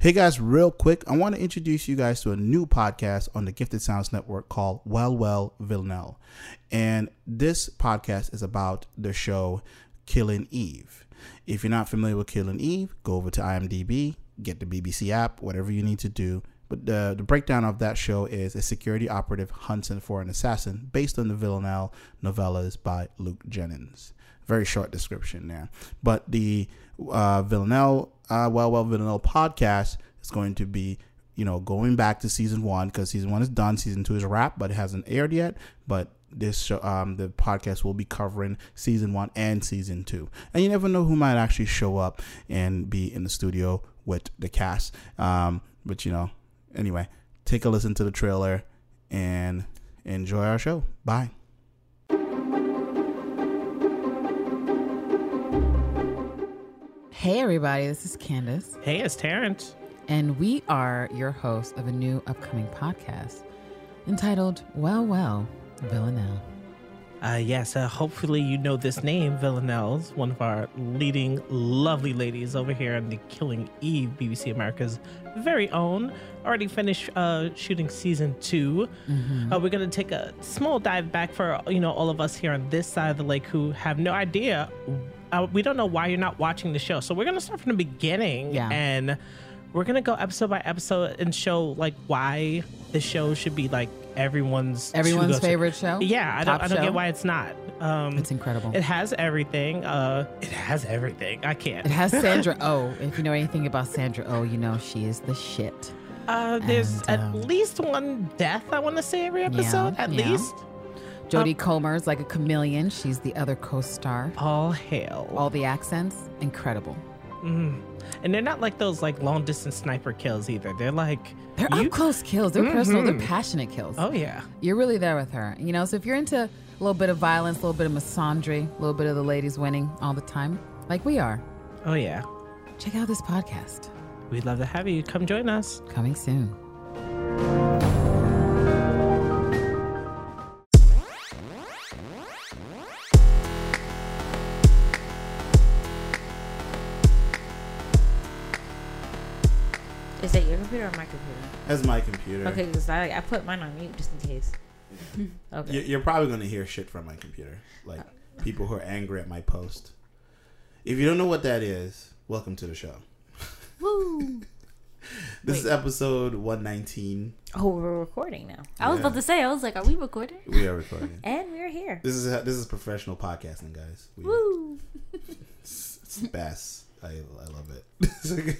Hey guys, real quick, I want to introduce you guys to a new podcast on the Gifted Sounds Network called Well Well Villanelle. And this podcast is about the show Killing Eve. If you're not familiar with Killing Eve, go over to IMDb, get the BBC app, whatever you need to do. But the, the breakdown of that show is a security operative hunts for an assassin based on the Villanelle novellas by Luke Jennings. Very short description there. But the uh, Villanelle, uh, Well Well Villanelle podcast is going to be, you know, going back to season one because season one is done. Season two is wrapped, but it hasn't aired yet. But this show, um, the podcast will be covering season one and season two. And you never know who might actually show up and be in the studio with the cast. Um, but you know, anyway, take a listen to the trailer and enjoy our show. Bye. Hey, everybody, this is Candace, Hey, it's Terrence. and we are your hosts of a new upcoming podcast entitled Well, Well, Villanelle. Uh, yes, uh, hopefully you know this name, Villanelle's one of our leading lovely ladies over here on the Killing Eve, BBC America's very own. Already finished uh, shooting season 2 Uh, we're gonna take a small dive back for you know all of us here on this side of the lake who have no idea. Uh, we don't know why you're not watching the show, so we're gonna start from the beginning Yeah. and we're gonna go episode by episode and show like why the show should be like everyone's Everyone's favorite show? Yeah, I don't, I don't show? get why it's not. Um, It's incredible. it has everything. Uh, it has everything. I can't. It has Sandra Oh. If you know anything about Sandra Oh, you know she is the shit. Uh, there's And, um, at least one death. I want to say every episode. at yeah. least. Jodie Comer's like a chameleon. She's the other co-star. All hail. All the accents, incredible. Mm. And they're not like those like long distance sniper kills either. They're like They're you- up close kills. They're personal. They're Mhm. passionate kills. Oh yeah. You're really there with her. You know, so if you're into a little bit of violence, a little bit of misandry, a little bit of the ladies winning all the time, like we are, Oh yeah. check out this podcast. We'd love to have you. Come join us. Coming soon. Computer or my computer? That's my computer. Okay, because I I put mine on mute just in case. Okay. You- You're probably going to hear shit from my computer. Like oh. people who are angry at my post. If you don't know what that is, welcome to the show. Woo! This is episode 119. Oh, we're recording now, I was about to say, I was like, are we recording? We are recording. and we're here. This is this is professional podcasting, guys. We, Woo! It's, it's the best. I I love it.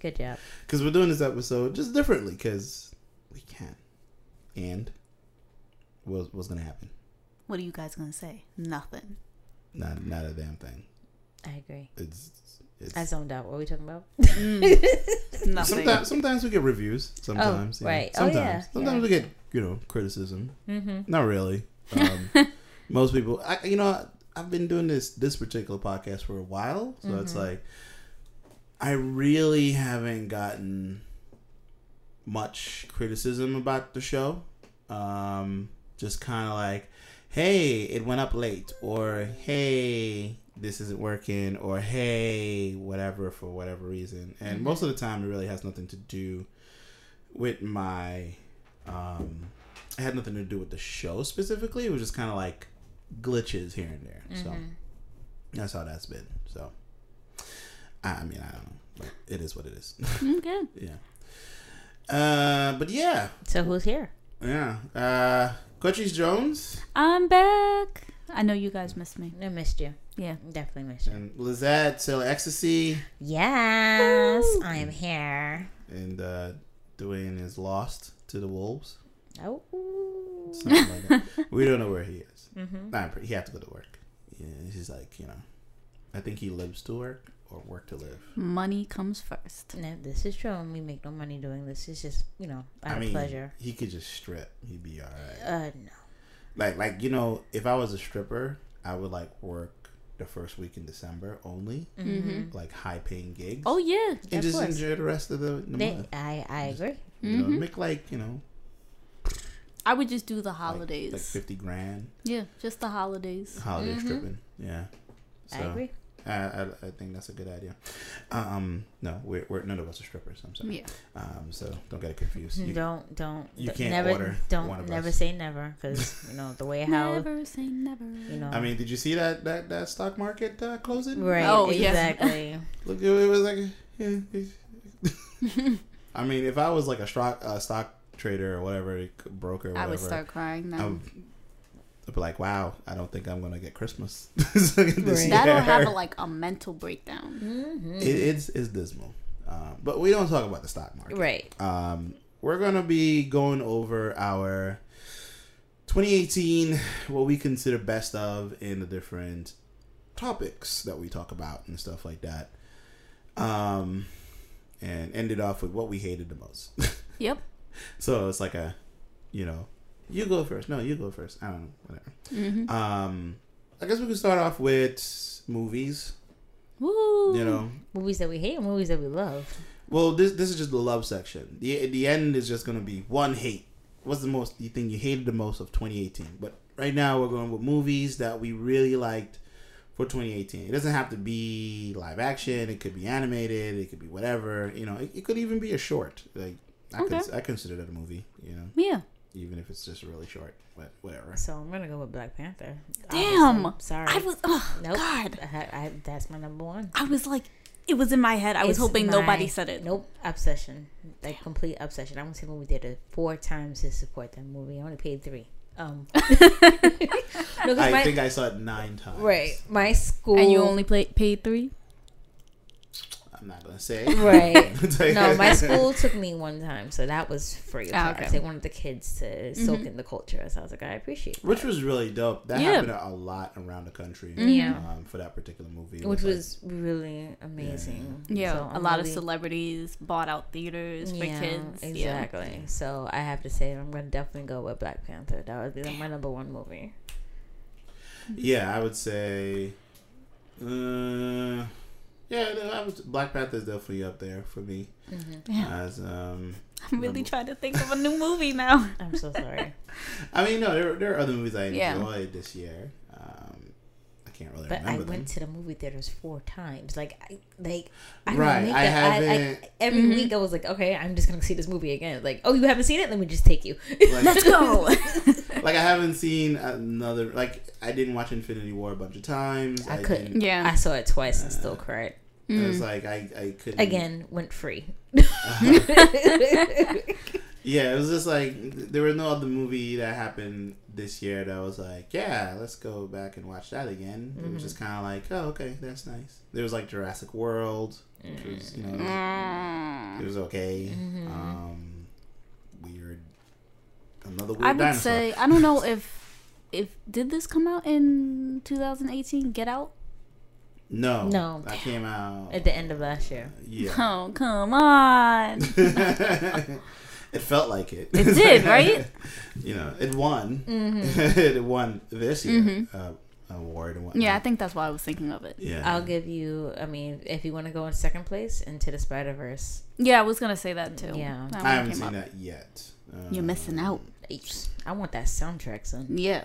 Good job. Because we're doing this episode just differently because we can. And what, what's gonna happen? What are you guys gonna say? Nothing. Not not a damn thing. I agree. It's it's. I zoned out. What are we talking about? Nothing. Sometimes, sometimes we get reviews. Sometimes, yeah. right. Oh, Sometimes, yeah, sometimes yeah. we get you know criticism. Mm-hmm. Not really. Um, most people, I, you know, I've been doing this this particular podcast for a while, so it's Mm-hmm. like I really haven't gotten much criticism about the show. Um, just kind of like, hey, it went up late, or hey, this isn't working, or hey, whatever for whatever reason. And Mm-hmm. most of the time, it really has nothing to do with my. Um, it had nothing to do with the show specifically. It was just kind of like glitches here and there. So Mm-hmm. that's how that's been. So I I mean, I don't know. But it is what it is. Okay. yeah. Uh, but yeah, So who's here? yeah. Uh, Cochise Jones I'm back. I know you guys missed me. I missed you. Yeah. Definitely missed you. and Lizette Sell Ecstasy Yes, I'm here. and uh, Dwayne is lost to the wolves. Oh. Something like that. We don't know where he is. Mm-hmm. Nah, he have to go to work. Yeah, he's like you know. I think he lives to work or work to live. Money comes first. No, this is true, and we make no money doing this. It's just you know out I of pleasure. he could just strip. He'd be all right. Uh, no. Like, like you know, if I was a stripper, I would like work the first week in December only, Mm-hmm. like high paying gigs. Oh yeah. and of just course. enjoy the rest of the, the They, month. I I agree. You know, Mhm. make like you know, I would just do the holidays. like, fifty grand yeah, just the holidays. holiday Mhm. stripping. Yeah, I agree. I, I, I think that's a good idea. Um, no, we're, we're none of us are strippers. I'm sorry. Yeah. Um, so don't get it confused. You- don't don't you can't never order don't one of never us. say never because you know the way how Never say never. you know I mean, did you see that that that stock market uh, closing? right Oh, yes. exactly Look, it was like, yeah. it- I mean, if I was like a stock uh, stock trader or whatever, broker, or I whatever, would start crying I would I'd be like, wow, I don't think I'm gonna get Christmas this Right. That'll have a, like a mental breakdown. hmm It, it's it's dismal, um, but we don't talk about the stock market. right Um, we're gonna be going over our 2018, what we consider best of in the different topics that we talk about and stuff like that. Um, and ended off with what we hated the most. Yep. so it's like a, you know, you go first. No, you go first. I don't know, whatever. Mm-hmm. Um, I guess we can start off with movies. Woo. You know, movies that we hate and movies that we love Well, this this is just the love section. The the end is just gonna be one hate. What's the most you think you hated the most of 2018? But right now we're going with movies that we really liked for 2018. It doesn't have to be live action. It could be animated. It could be whatever. You know, it, it could even be a short. Like I Okay. could I consider that a movie. You know, Yeah. Even if it's just really short. But whatever. so I'm gonna go with Black Panther Damn. Obviously. sorry I was. Oh, nope God. I, I, that's my number one I was like, it was in my head. I was It's hoping my- nobody said it. Nope, obsession, like complete obsession. I went to the movie theater four times to support that movie. I only paid three. Um, no, 'cause I my- think I saw it nine times. right, my school, And you only play, paid three? I'm not gonna say. right. No, my school took me one time, so that was free of charge. okay. They wanted the kids to soak Mhm. in the culture, so I was like, I appreciate that. Which was really dope. That Yeah. happened a lot around the country. Yeah. Um, for that particular movie. It which like- was really amazing. Yeah. So a I'm lot of celebrities bought out theaters for yeah, kids. Yeah. Exactly. So I have to say, I'm gonna definitely go with Black Panther. That would be like my number one movie. Yeah, I would say. Uh, yeah, no, I was, Black Panther is definitely up there for me hmm as um. I'm really number- trying to think of a new movie now. I'm so sorry, I mean, no, there there are other movies I Yeah. enjoyed this year. I can't really but I remember them. went to the movie theaters four times. Like, I like I Right, make I that- haven't- every Mhm. week I was like, okay, I'm just gonna see this movie again. Like, oh, you haven't seen it? Let me just take you. Like, Let's go. like I haven't seen another. Like I didn't watch Infinity War a bunch of times. I didn't- couldn't. Yeah. I saw it twice and still Uh, cried. It was Mm. like I I couldn't Again, went free. Yeah, it was just like there was no other movie that happened this year that was like, yeah, let's go back and watch that again. It was just kind of like, oh, okay, that's nice. There was like Jurassic World, which was you know Mm. it was okay. Mhm. Um, weird, another weird I would dinosaur. say I don't know if if did this come out in 2018? Get Out. no, No. that came out At the end of last year. Yeah, Oh come on! it felt like it. It did, right? you know, it won. Mm-hmm. it won this year Mhm. uh, award and whatnot. Yeah, I think that's why I was thinking of it. Yeah, I'll give you. I mean, if you want to go in second place, into the Spider Verse. Yeah, I was gonna say that too. Yeah. That I haven't seen up. that yet. You're missing Um, out. I want that soundtrack, son. Yeah,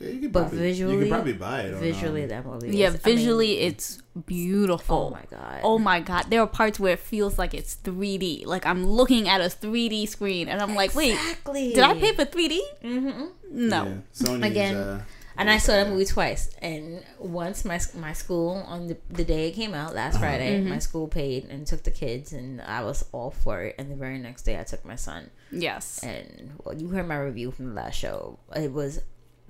Yeah, you could But probably, you visually- could probably buy it. Visually, um, that movie. yeah. is- I mean, Visually, it's beautiful. oh my god. Oh my god, there are parts where it feels like it's 3D. Like I'm looking at a 3D screen and I'm like, wait, exactly. did I pay for 3D? Mm-hmm. No. yeah, Sony's, Again, uh, And I saw that movie twice. And once my my school on the, the day it came out last Uh-huh. Friday, Mhm. my school paid and took the kids, and I was all for it. And the very next day, I took my son. Yes. And well, you heard my review from the last show. It was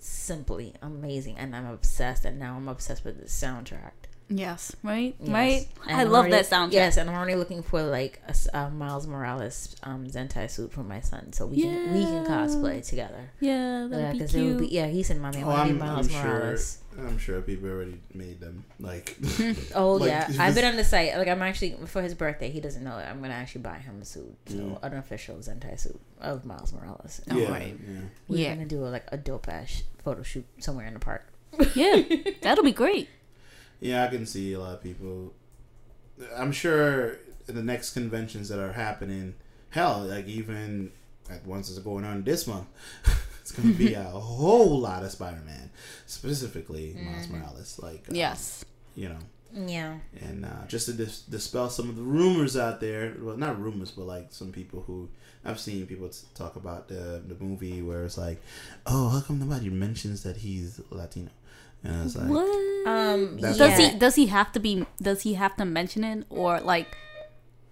simply amazing, and I'm obsessed. And now I'm obsessed with the soundtrack. Yes. Right. Yes. Right. And I I'm love already- that soundtrack. Yes, and I'm already looking for like a Miles Morales um, Zentai suit for my son, so we can we can cosplay together. Yeah, Yeah, that'd be because it would cute. be yeah. He said, "Mommy, I Oh, want to I'm, be I'm Miles sure. Morales." I'm sure people already made them. Like, Oh Like, yeah, I've been on the site. Like I'm actually for his birthday. He doesn't know it. I'm gonna actually buy him a suit, so Mm. an official Zentai suit of Miles Morales. Oh, yeah, right. yeah. We're Yeah. gonna do a, like a dope ass photo shoot somewhere in the park. yeah, that'll be great. Yeah, I can see a lot of people. I'm sure the next conventions that are happening, hell, like even at ones that's going on this month, it's going to be a whole lot of Spider-Man, specifically Miles Mhm. Morales. Like, um, Yes. you know, Yeah. and uh, just to dis- dispel some of the rumors out there. Well, not rumors, but like some people who I've seen people t- talk about the the movie where it's like, oh, how come nobody mentions that he's Latino? And it's like, What? Um. Does yeah. he does he have to be does he have to mention it or like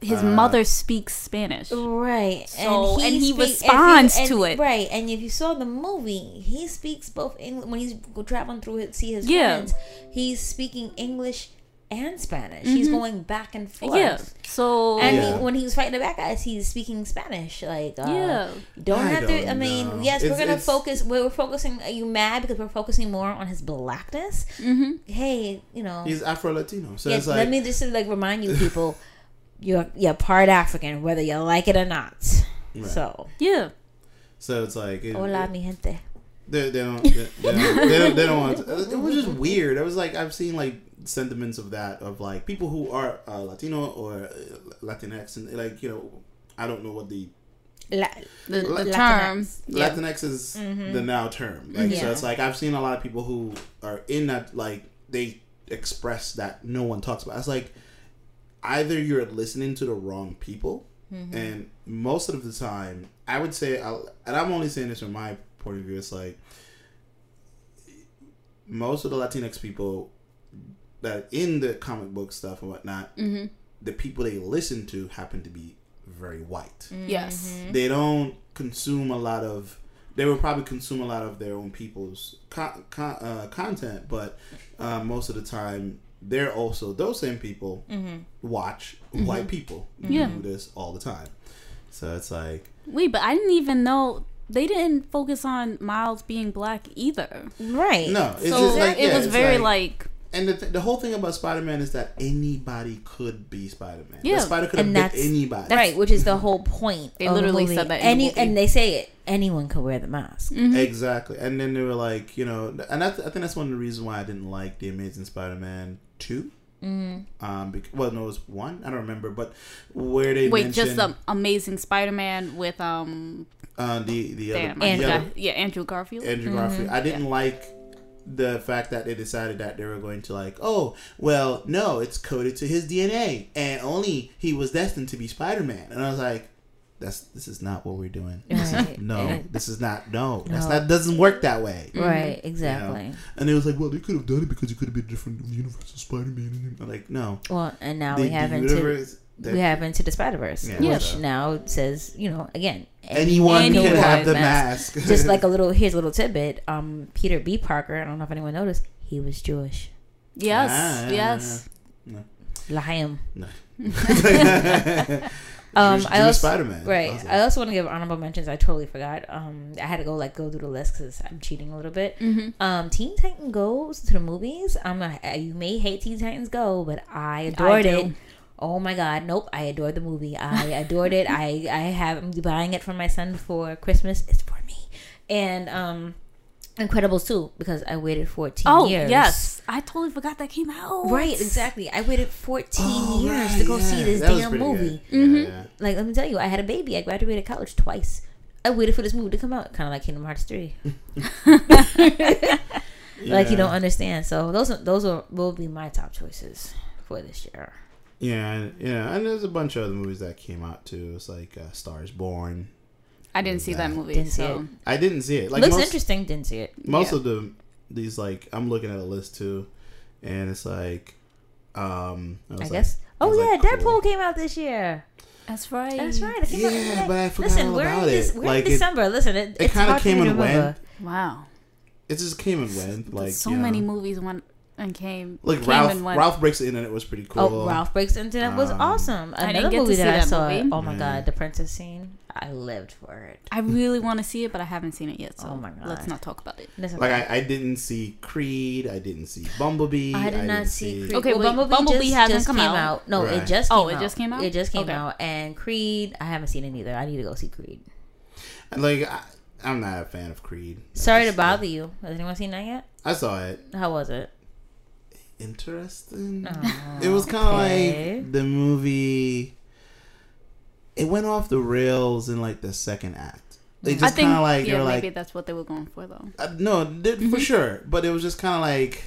his Uh, mother speaks Spanish? Right. So- and he speak- if you- responds and- to it. Right. And if you saw the movie, he speaks both English when he's traveling through it, see his Yeah. friends. He's speaking English and Spanish. He's going back and forth. Mm-hmm. Yeah. So And Yeah. he, when he was fighting the bad guys, he's speaking Spanish. Like, uh, yeah. don't I have to. don't I mean, know. yes, It's- we're gonna it's- focus. We're focusing. Are you mad because we're focusing more on his blackness? Mm-hmm. Hey, you know. he's Afro Latino, so yes, it's like, let me just like remind you people, you're you're part African, whether you like it or not. Right. So, Yeah. so it's like, it, hola, it- mi gente. they, they don't, they, they don't, they don't, they don't want. To, it was just weird. It was like I've seen like sentiments of that of like people who are uh, Latino or uh, Latinx, and like you know, I don't know what the La- The, the Latinx. term. Yeah. Latinx is Mhm. the now term. Like, So it's like I've seen a lot of people who are in that like they express that no one talks about. It's like either you're listening to the wrong people, Mm-hmm. and most of the time, I would say, I'll, and I'm only saying this from my point of view. It's like most of the Latinx people that in the comic book stuff and whatnot, Mm-hmm. the people they listen to happen to be very white Yes. they don't consume a lot of they will probably consume a lot of their own people's co- co- uh, content but uh, most of the time they're also those same people mm-hmm. watch mm-hmm. white people mm-hmm. Yeah. do this all the time so it's like Wait, but I didn't even know they didn't focus on Miles being black either. right. no it's so just like it was it's very like, like, and the, th- the whole thing about spider-man is that anybody could be spider-man Yeah. the spider could have been anybody Right, which is the whole point. They literally movie. said that in the Any, and they say it. Anyone could wear the mask. Mm-hmm. Exactly, and then they were like, you know, and that's, I think that's one of the reasons why I didn't like the Amazing Spider-Man 2 Mm-hmm. Um, bec- well, no, it was one. I don't remember, but where they wait, just the Amazing Spider-Man with um, uh, the the damn, other, the other yeah, Andrew Garfield. Andrew Garfield. I didn't like the fact that they decided that they were going to like, oh, well, no, it's coded to his DNA, and only he was destined to be Spider-Man. And I was like, that's this is not what we're doing. Right. No, this is not. No, that's not. Doesn't work that way. Right. Exactly. And it was like, well, they could have done it because it could have been a different universe of Spider-Man. I'm like, no. Well, and now The- we have the into that- we have into the Spider Verse, Yeah, which so- now says you know again anyone, Anyone can have the mask. mask. just like a little here's a little tidbit. Um, Peter B. Parker. I don't know if anyone noticed. He was Jewish. Yes, Ah, yes. Lahim. No. Um, Jewish- I Jewish also Spider-Man. right. Awesome. I also want to give honorable mentions. I totally forgot. Um, I had to go like go through the list because I'm cheating a little bit. Mm-hmm. Um, Teen Titan goes to the movies. I'm not, you may hate Teen Titans Go, but I adored do. it. Oh my god, nope! I adored the movie. I adored it. I I have I'm buying it for my son for Christmas. It's for me, and um, Incredibles too because I waited 14 Oh years. yes, I totally forgot that came out. Right, exactly. I waited 14 Oh, years right, to go yeah. see this That damn movie. good. Yeah, yeah. Like, let me tell you, I had a baby. I graduated college twice. I waited for this movie to come out, kind of like Kingdom Hearts 3. Like, you don't understand. So, those are, those are, will be my top choices for this year. Yeah, yeah, and there's a bunch of other movies that came out too. It's like uh, Stars Born. I didn't see that movie. Didn't see so I didn't see it. Like Looks most, interesting. Didn't see it. most Yeah. of the these like I'm looking at a list too, and it's like, um, was I like- guess. Oh, was yeah. like, Deadpool cool. came out this year. that's right. That's right. It came out Yeah, today. but I forgot Listen, all we're, about in, this, it. we're Like in it, December. Listen, it, it kind of came and went. Wow. It just came and went. Like so you know. many movies went and came. Like came Ralph, and went. Ralph breaks the internet was pretty cool. Oh, Ralph Breaks the Internet was Um, awesome. I didn't Another get to movie see that, I saw. movie. Oh my Yeah. god, the princess scene. I lived for it. I really want to see it, but I haven't seen it yet. So Oh my God. let's not talk about it. Listen, Like I, I didn't see Creed. I didn't see Bumblebee. I did not didn't see Creed. Okay, well, wait, Bumblebee hasn't come came out. No, Right. it just came Oh, it out. just came out? It just came Okay. out. And Creed, I haven't seen it either. I need to go see Creed. And, Like I, I'm not a fan of Creed. I Sorry to just- bother you. Has anyone seen that yet? I saw it. How was it? Interesting. Oh, it was kind of okay. like the movie. It went off the rails in like the second act. They I just think kind of like yeah, they were maybe like that's what they were going for though. uh, no, they- for sure. But it was just kind of like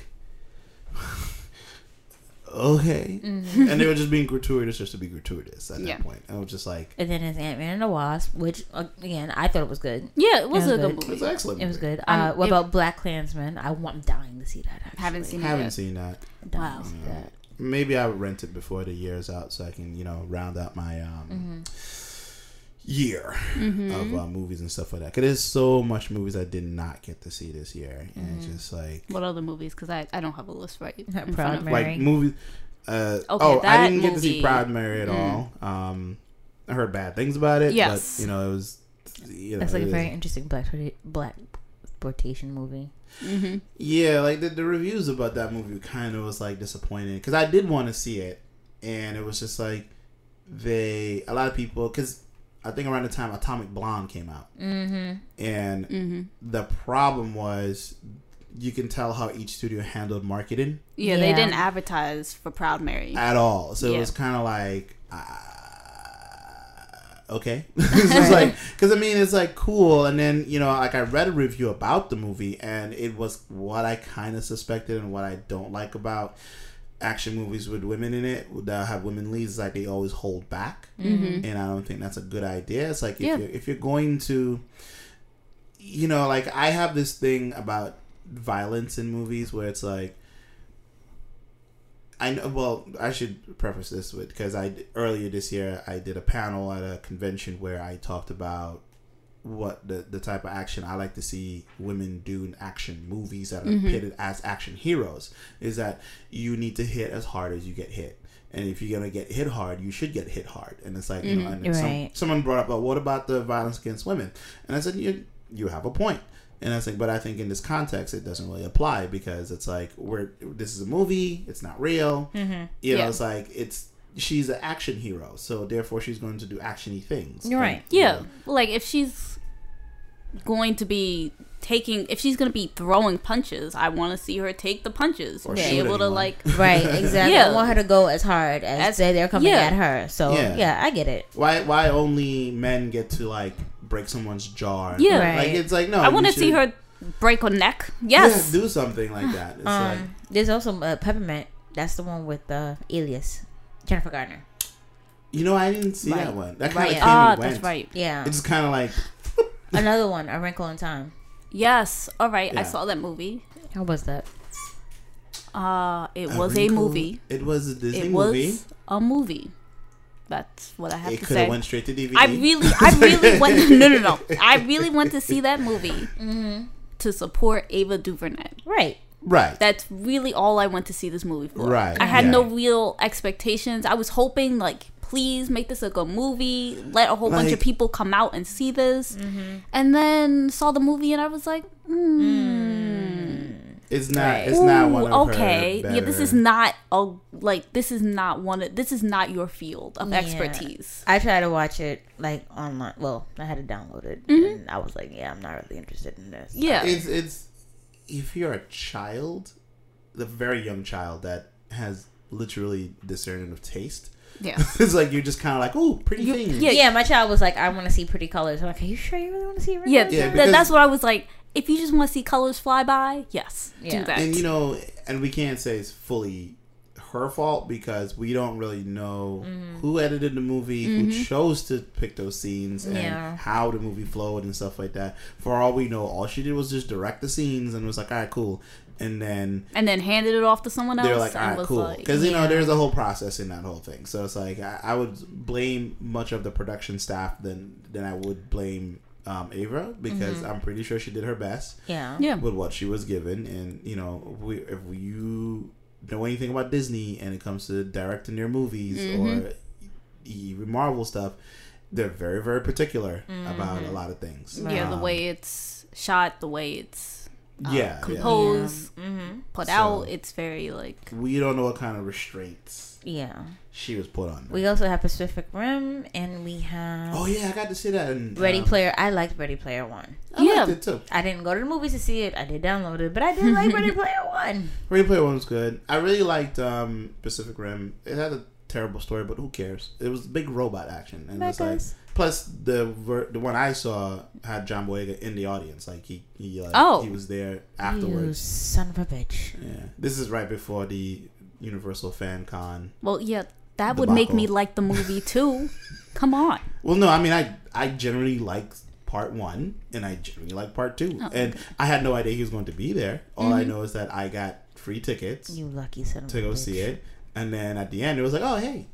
okay, Mm-hmm. and they were just being gratuitous just to be gratuitous at Yeah. that point. I was just like, And then there's Ant Man and the Wasp, which uh, again I thought it was good. Yeah, it was It was a good good. it movie. was excellent. It was movie. good. Um, Uh, what it- about Black Klansman? I want, I'm dying to see that. Actually. Haven't seen it Haven't yet. seen that. Dying Wow. to see that. Maybe I would rent it before the year's out so I can, you know, round out my um, Mm-hmm. Year of uh, movies and stuff like that. Because there's so much movies I did not get to see this year, and it's just like What other movies? Because I, I don't have a list right. in Proud front of me. Mary. like movies. Uh, Okay, oh, I didn't get to see movie- Proud Mary at Mm. all. Um, I heard bad things about it. Yes. but, you know it was. You know, That's like it a is- very interesting black black exploitation movie. Mm-hmm. Yeah, like the, the reviews about that movie kind of was like disappointing because I did want to see it, and it was just like they a lot of people because I think around the time Atomic Blonde came out, Mm-hmm. and Mm-hmm. the problem was you can tell how each studio handled marketing Yeah, they didn't advertise for Proud Mary. at all. So it was kind of like. Uh, Okay, it's just like because I mean it's like cool, and then you know like I read a review about the movie, and it was what I kind of suspected and what I don't like about action movies with women in it that have women leads. Like they always hold back, Mm-hmm. and I don't think that's a good idea. It's like if Yeah. you're, if you're going to, you know, like I have this thing about violence in movies where it's like. I know. Well, I should preface this with because I earlier this year I did a panel at a convention where I talked about what the the type of action I like to see women do in action movies that are Mm-hmm. pitted as action heroes. Is that you need to hit as hard as you get hit. And if you're gonna get hit hard, you should get hit hard. And it's like, you know, and some- someone brought up, "Well, what about the violence against women?" And I said, "You you have a point." And I was like, but I think in this context, it doesn't really apply because it's like we're this is a movie, it's not real. Mm-hmm. You know, Yeah. it's like it's she's an action hero, so therefore she's going to do actiony things. You're right. you Yeah, know, like if she's going to be taking, if she's going to be throwing punches, I want to see her take the punches. Or be able to anyone. like, Right, exactly. Yeah. I want her to go as hard as, As- they- they're coming yeah. at her. So Yeah. yeah. I get it. why why only men get to like break someone's jaw? Yeah. Right. like it's like no. I want to you see her break her neck. Yes. yeah, do something like that. It's like Um, there's also uh, Peppermint. That's the one with uh, Alias, Jennifer Gardner. you know I didn't see Right. that one. That kind Right. of came Ah, and went. that's right. Yeah, It's kind of like another one, A Wrinkle in Time. Yes. All right. I saw that movie. How was that? Uh, it a was a movie. It was a Disney It was movie. a movie. That's what I have It to say. It could have went straight to DVD. I really, I really want. No, no, no. I really want to see that movie to support Ava DuVernay. Right. right. That's really all I went to see this movie for. Right, I had yeah. no real expectations. I was hoping, like, please make this a good movie. Let a whole bunch of people come out and see this. And then saw the movie, and I was like, hmm. It's not. Right. It's not one of her okay. Yeah, this is not a like. This is not one. Of, this is not your field of Yeah. expertise. I tried to watch it like online. Well, I had to download it, Mm-hmm. and I was like, yeah, I'm not really interested in this. Yeah. It's it's if you're a child, the very young child that has literally discernment of taste. Yeah. it's like you're just kind of like, oh, pretty You- things. yeah, Yeah, my child was like, I want to see pretty colors. I'm like, are you sure you really want to see? Wrinkle Yeah, Yeah, Time? th- because- that's what I was like. If you just want to see colors fly by, yes, Yeah. do that. And you know, and we can't say it's fully her fault because we don't really know Mm-hmm. who edited the movie, who chose to pick those scenes, and Yeah. how the movie flowed and stuff like that. For all we know, all she did was just direct the scenes and was like, all right, cool. And then and then handed it off to someone else. they're like, all and right, was cool. like- Because, you know, yeah. there's a whole process in that whole thing. So it's like, I, I would blame much of the production staff than, than I would blame um, Ava because Mm-hmm. I'm pretty sure she did her best yeah, yeah, with what she was given. And you know, we, if you know anything about Disney and it comes to directing their movies Mm-hmm. or even Marvel stuff, they're very very particular about Mm-hmm. a lot of things. yeah. The Um, way it's shot, the way it's uh, Yeah, yeah. Mm-hmm. put So- out, it's very like we don't know what kind of restraints yeah. she was put on. We also have Pacific Rim, and we have oh yeah, I got to see that. In, Ready um, Player. I liked Ready Player One. I Yeah. liked it too. I didn't go to the movies to see it. I did download it, but I did like Ready Player One. Ready Player One was good. I really liked um, Pacific Rim. It had a terrible story, but who cares? It was big robot action, and it's like Mechas. Plus the ver- the one I saw had John Boyega in the audience, like he he like, Oh. he was there afterwards. You son of a bitch. Yeah, this is right before the Universal Fan Con. Well, yeah, that would make me like the movie too. Come on. Well, no, I mean, I I generally like part one, and I generally like part two, Oh, and I had no idea he was going to be there. All Mm-hmm. I know is that I got free tickets You lucky son of to a go bitch. see it, and then at the end it was like, oh hey,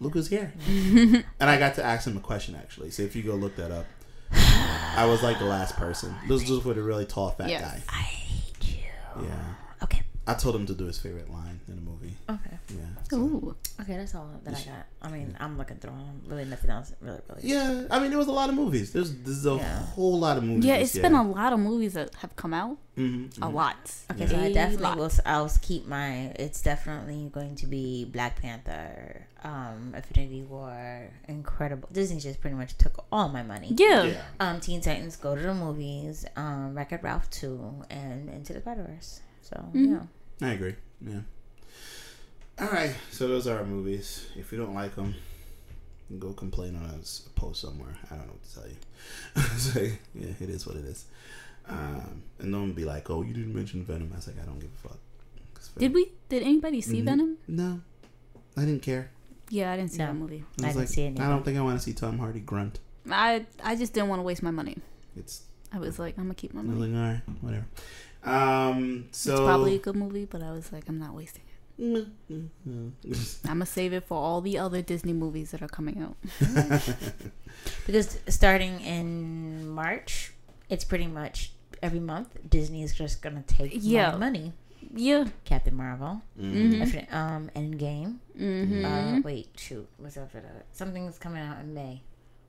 look who's here, and I got to ask him a question actually. So if you go look that up, I was like the last person. This was with a really tall fat Yes. guy. I hate you. Yeah, Okay. I told him to do his favorite line in the movie. Okay. Yeah. so- Ooh. Okay, that's all that I got. I mean, I'm looking through them. Really, nothing else. Really, really. Yeah, I mean, there was a lot of movies. There's there's a Yeah. whole lot of movies. Yeah, this it's year. been a lot of movies that have come out. Mhm, A mhm. lot. Okay, so I A definitely lot. will. s- I'll keep my. It's definitely going to be Black Panther, um, Infinity War, Incredible. Disney just pretty much took all my money. Yeah. Yeah. Um, Teen Titans, Go to the Movies, um, Wreck-It Ralph two, and Into the Spider Verse. So Mhm. yeah. I agree. Yeah. All right. So those are our movies. If you don't like them, go complain on a post somewhere. I don't know what to tell you. so, yeah, it is what it is. Um, and don't be like, "Oh, you didn't mention Venom." I was like, "I don't give a fuck." Did we? Did anybody see. Venom? No, I didn't care. Yeah, I didn't see No. that movie. I, I was didn't like, see it I don't think I want to see Tom Hardy grunt. I I just didn't want to waste my money. It's I was like, I'm gonna keep my I money. like, all right, whatever. Um, so it's probably a good movie, but I was like, I'm not wasting it. I'm gonna save it for all the other Disney movies that are coming out. Because starting in March, it's pretty much every month Disney is just gonna take Yeah. my money. Yeah. Captain Marvel, Mhm. Mhm. Infin- um, Endgame. Mm-hmm. Uh, wait, shoot, what's up for that? Something's coming out in May.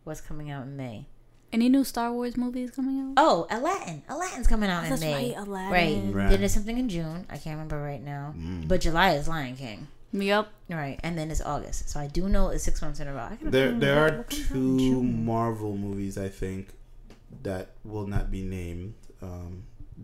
What's coming out in May? Any new Star Wars movies coming out? Oh, Aladdin. Aladdin's coming out in That's May. right, Aladdin. Right. Right. Then there's something in June. I can't remember right now. Mm. But July is Lion King. Yep. Right. And then it's August. So I do know it's six months in a row. I gotta There, there are what comes out in two Marvel movies I think that will not be named. Um,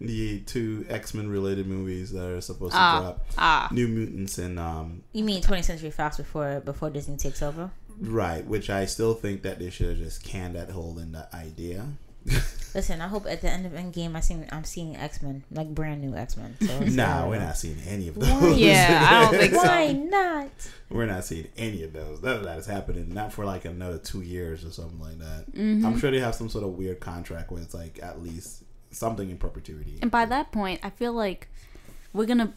the two X Men related movies that are supposed to Ah. drop: Ah. New Mutants and um, You mean 20th Century Fox before before Disney takes over? Right, which I still think that they should have just canned that whole in the idea. Listen, I hope at the end of Endgame I seen I'm seeing X Men like brand new X Men. So nah, all we're not seeing any of Why? those. Yeah, I don't think so. Why not? we're not seeing any of those. None of that is happening. Not for like another two years or something like that. Mm-hmm. I'm sure they have some sort of weird contract where it's like at least something in perpetuity. And by that point, I feel like we're gonna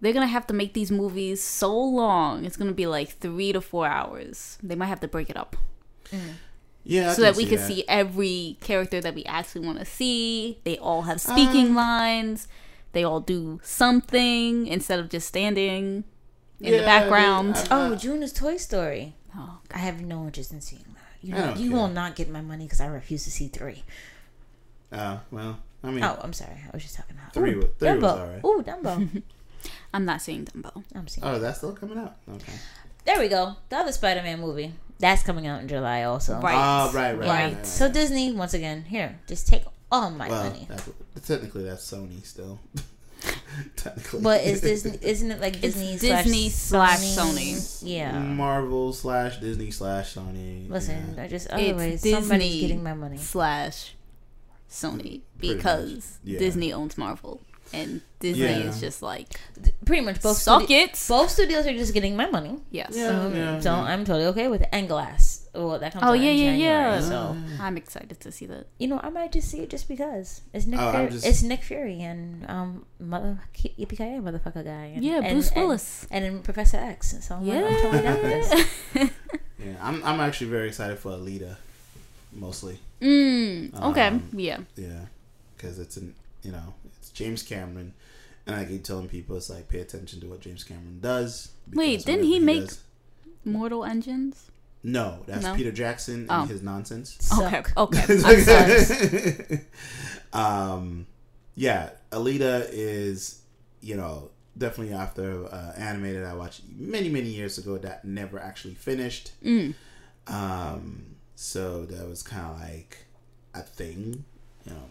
they're gonna have to make these movies so long. It's gonna be like three to four hours. They might have to break it up yeah, I so that we see can see every character that we actually want to see. They all have speaking Um, lines. They all do something instead of just standing in Yeah, the background. I- Oh, June is Toy Story. Oh, I have no interest in seeing that. You know, you care. will not get my money because I refuse to see three. Uh, well, I mean, Oh, I'm sorry. I was just talking about Three Ooh, was- three was alright. Ooh, Dumbo. I'm not seeing Dumbo. I'm seeing. oh, that's still coming out. Okay. There we go. The other Spider-Man movie that's coming out in July also. Right. Oh, right, right, Yeah. right. right, So. Disney, once again, here, just take all my well, money. that's, technically that's Sony still. technically, But is Disney? Isn't it like It's Disney? Disney slash Sony. Yeah. Marvel slash Disney slash Sony. Listen, yeah. I just It's otherwise somebody's Disney getting my money. slash Sony because yeah. Disney owns Marvel and Disney Yeah. is just like Pretty much both. suck studi- it. Both studios are just getting my money. Yes. Yeah. Um, so I'm totally okay with it. And Glass. Well, that comes Oh out yeah, in yeah, January, yeah. So I'm excited to see that. you know, I might just see it just because it's Nick. Oh, Fury, just- It's Nick Fury and um mother yippee motherfucker guy. And, Yeah, and- Bruce and- Willis. And, then Professor X. So I'm, like, I'm totally down for this. Yeah, I'm. I'm actually very excited for Alita, mostly. Mm, okay. Um, yeah. Yeah, because it's an you know it's James Cameron, and I keep telling people it's like pay attention to what James Cameron does. Wait, didn't whatever he make- does- Mortal Engines. No, that's No? Peter Jackson and Oh. his nonsense. Suck. Okay. Okay. I'm sorry. um, yeah, Alita is, you know, definitely after uh, animated I watched many many years ago that never actually finished. Mm. Um, so that was kind of like a thing, you know.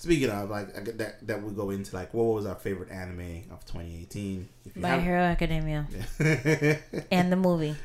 Speaking of like I that that would go into like what was our favorite anime of 2018? If My Hero Academia Yeah. and the movie.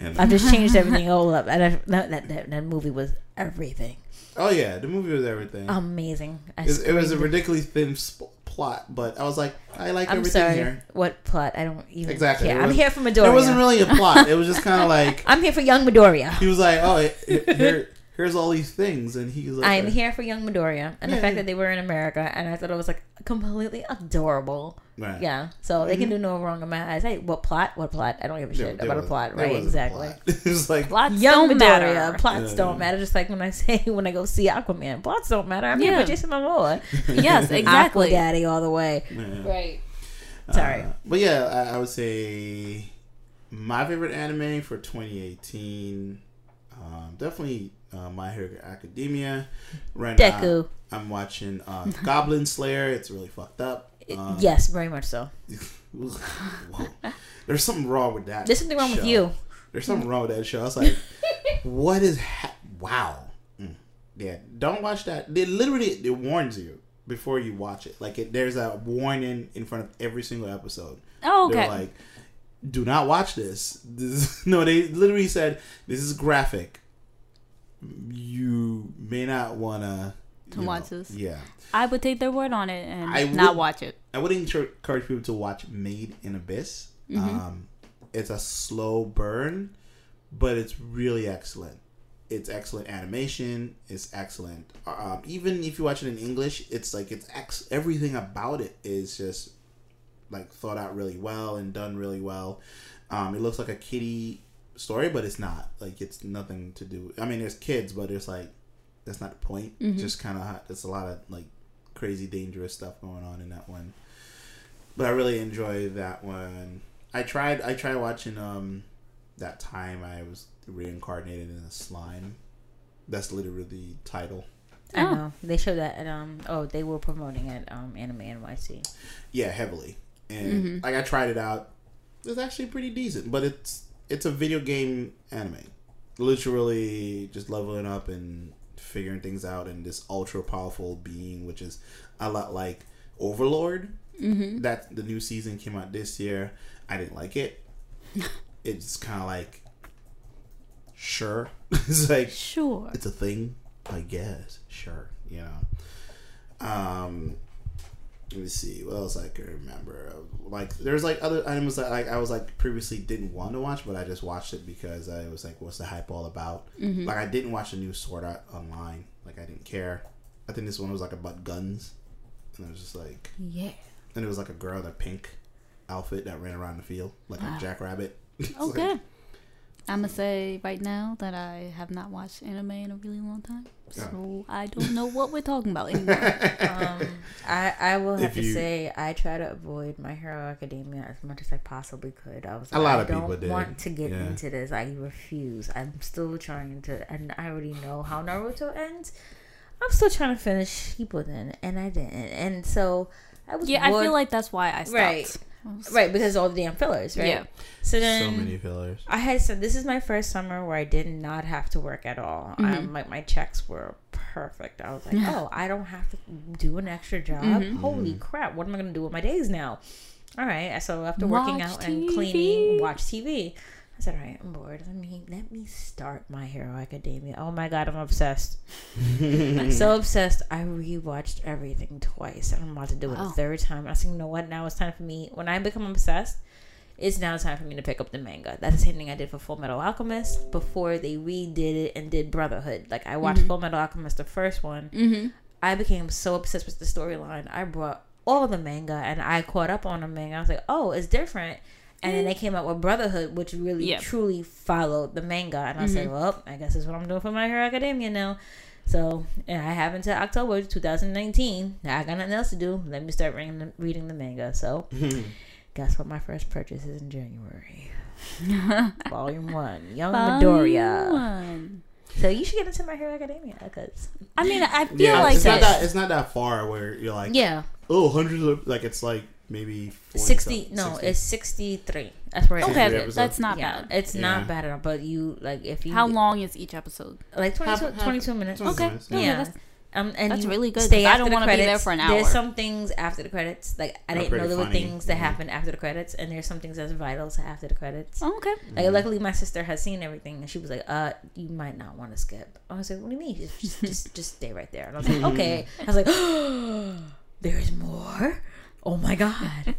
And- I've just changed everything all up. And I, that, that, that movie was everything. oh yeah, the movie was everything. Amazing. It, it was a ridiculously thin sp- plot, but I was like, I like I'm everything sorry. here. What plot? I don't even Exactly. care. There I'm here for Midoriya. There wasn't really a plot. It was just kind of like I'm here for young Midoriya. he was like, oh, it- it- here, here's all these things, and he's like, I'm here for young Midoriya, and the fact yeah. that they were in America, and I thought it was like completely adorable. Right. Yeah, so they can do no wrong in my eyes. Hey, what plot? What plot? I don't give a shit there about a was- plot, right? Exactly. plot. it like, Plots Young don't Midoriya, matter. plots Yeah. don't matter. Just like when I say when I go see Aquaman, plots don't matter. I'm here Yeah. for Jason Momoa, Yes, Aqua exactly. Daddy all the way. yeah. Right. Sorry. Uh, but yeah, I, I would say my favorite anime for 2018, um, definitely uh, My Hero Academia. Right now, Deku. I'm watching uh, Goblin Slayer. It's really fucked up. Um, yes, very much so. There's something wrong with that. There's something wrong with you. There's something wrong with that show. I was like, what is ha- wow? Mm. Yeah, don't watch that. They literally it warns you before you watch it. Like it, there's a warning in front of every single episode. Oh, okay. They're like, do not watch this. this no, they literally said this is graphic. You may not wanna To watch know, this. Yeah, I would take their word on it and I not would- watch it. I would encourage people to watch Made in Abyss. Mm-hmm. Um, it's a slow burn, but it's really excellent. It's excellent animation. It's excellent. Um, even if you watch it in English, it's like it's ex- everything about it is just like thought out really well and done really well. Um, it looks like a kiddie story, but it's not. Like it's nothing to do. I mean, there's kids, but it's like that's not the point. It's just kind of it's a lot of like crazy dangerous stuff going on in that one. But I really enjoy that one. I tried. I tried watching um that time I was reincarnated in a slime. That's literally the title. I Oh. know they showed that at um. Oh, they were promoting at um Anime NYC. Yeah, heavily. And Mm-hmm. like I tried it out. It's actually pretty decent, but it's it's a video game anime. Literally just leveling up and figuring things out and this ultra powerful being which is a lot like Overlord. Mm-hmm. That the new season came out this year. I didn't like it. it's kind of like sure. it's like Sure. it's a thing, I guess. Sure, you know. Um, let me see what else I can remember. Like, there's like other items that like I was like previously didn't want to watch, but I just watched it because I was like, what's the hype all about? Mm-hmm. Like, I didn't watch the new Sword Art Online. Like, I didn't care. I think this one was like about guns, and it was just like, Yeah. and it was like a girl in a pink outfit that ran around the field like a ah. jackrabbit. It's like- Okay. I'm gonna say right now that I have not watched anime in a really long time, so I don't know what we're talking about anymore. Um, I I will have If to you- say I try to avoid My Hero Academia as much as I possibly could. I was A like, lot I of don't people did, want to get yeah. into this. I refuse. I'm still trying to, and I already know how Naruto ends. I'm still trying to finish Shippuden, and I didn't. And so I was yeah, I feel like that's why I stopped. Right. Right because all the damn fillers, right? Yeah. So then so many fillers. I had said this is my first summer where I did not have to work at all. Mm-hmm. Um, like my checks were perfect. I was like, oh, I don't have to do an extra job. Mm-hmm. Holy crap! What am I gonna do with my days now? All right. So after working Watch out and cleaning, watch TV. I said, all right, I'm bored. Let me let me start My Hero Academia. Oh my god, I'm obsessed. I'm so obsessed. I rewatched everything twice, and I'm about to do it Wow. a third time. I said, you know what? Now it's time for me. When I become obsessed, it's now time for me to pick up the manga. That's the same thing I did for Full Metal Alchemist before they redid it and did Brotherhood. Like I watched Full Metal Alchemist, the first one. Mm-hmm. I became so obsessed with the storyline. I brought all the manga and I caught up on the manga. I was like, oh, it's different. And then they came out with Brotherhood, which really Yeah. truly followed the manga. And I said, mm-hmm. well, I guess that's what I'm doing for My Hero Academia now. So and I have until October 2019. I got nothing else to do. Let me start reading the, reading the manga. So guess what my first purchase is in January? Volume 1. Young Midoriya. Fun. So you should get into My Hero Academia because I mean, I feel Yeah, like it's not that. that it's not that far where you're like, yeah, oh, hundreds of like it's like maybe 40 60 something, no 60. it's 63 that's where it Okay, ends. episodes. that's not yeah bad. it's Yeah. not bad at all but you like if you How long is each episode? like 22, Half- half- 22 minutes 22 Okay. minutes, Yeah, yeah, that's- um, and that's you really good, stay 'cause I after don't the wanna be there credits. for an hour There's some things after the credits, like I didn't know there were things that Mhm. happened after the credits, and there's some things that's vital to after the credits. Oh, okay. Like luckily, my sister has seen everything, and she was like, "Uh, you might not want to skip." I was like, "What do you mean? Just, just, just, just stay right there." And I was like, "Okay." I was like, there's more. Oh my god.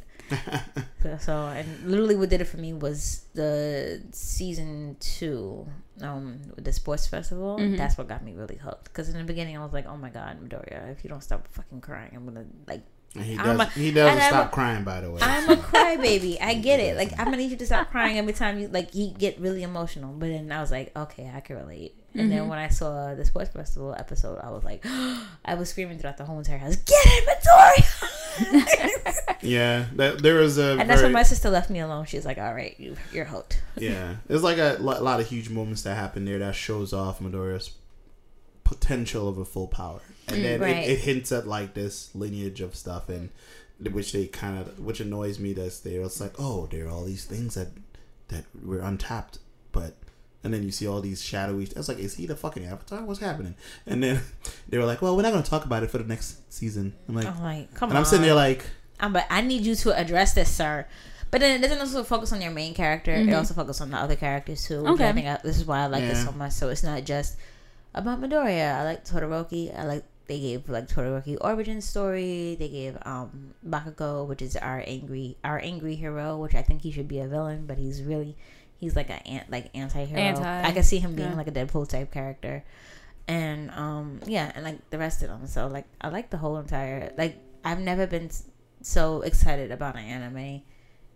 so, so, and literally what did it for me was the season two, um, the sports festival. Mhm. That's what got me really hooked. Because in the beginning, I was like, "Oh my god, Midoriya, if you don't stop fucking crying, I'm gonna like." He I'm does. a- he doesn't stop a- crying. By the way, I'm a crybaby. I get it. Like I'm gonna need you to stop crying every time you like you get really emotional. But then I was like, okay, I can relate. And then Mhm. when I saw the sports festival episode, I was like, I was screaming throughout the whole entire house, "Get it, inventory!" yeah, that, there was a. and that's when my sister left me alone. She's like, "All right, you, you're hooked." Yeah, there's like a lo- lot of huge moments that happen there that shows off Midoriya's potential of a full power, and mm, then right. it, it hints at like this lineage of stuff, and which they kind of which annoys me. That they're it's like, oh, there are all these things that that were untapped, but and then you see all these shadowy. I was like, is he the fucking Avatar? What's happening? And then they were like, well, we're not going to talk about it for the next season. I'm like, I'm like, come and on. And I'm sitting there like, I'm but I need you to address this, sir. But then it doesn't also focus on your main character. It Mhm. also focuses on the other characters too. which Okay. I think I, this is why I like it so much. So it's not just about Midoriya. I like Todoroki. I like they gave like Todoroki origin story. They gave um Bakugo, which is our angry our angry hero, which I think he should be a villain, but he's really he's like a an- like anti hero. Anti, I can see him being yeah. like a Deadpool type character. And um yeah, and like the rest of them. So like I like the whole entire like I've never been so excited about an anime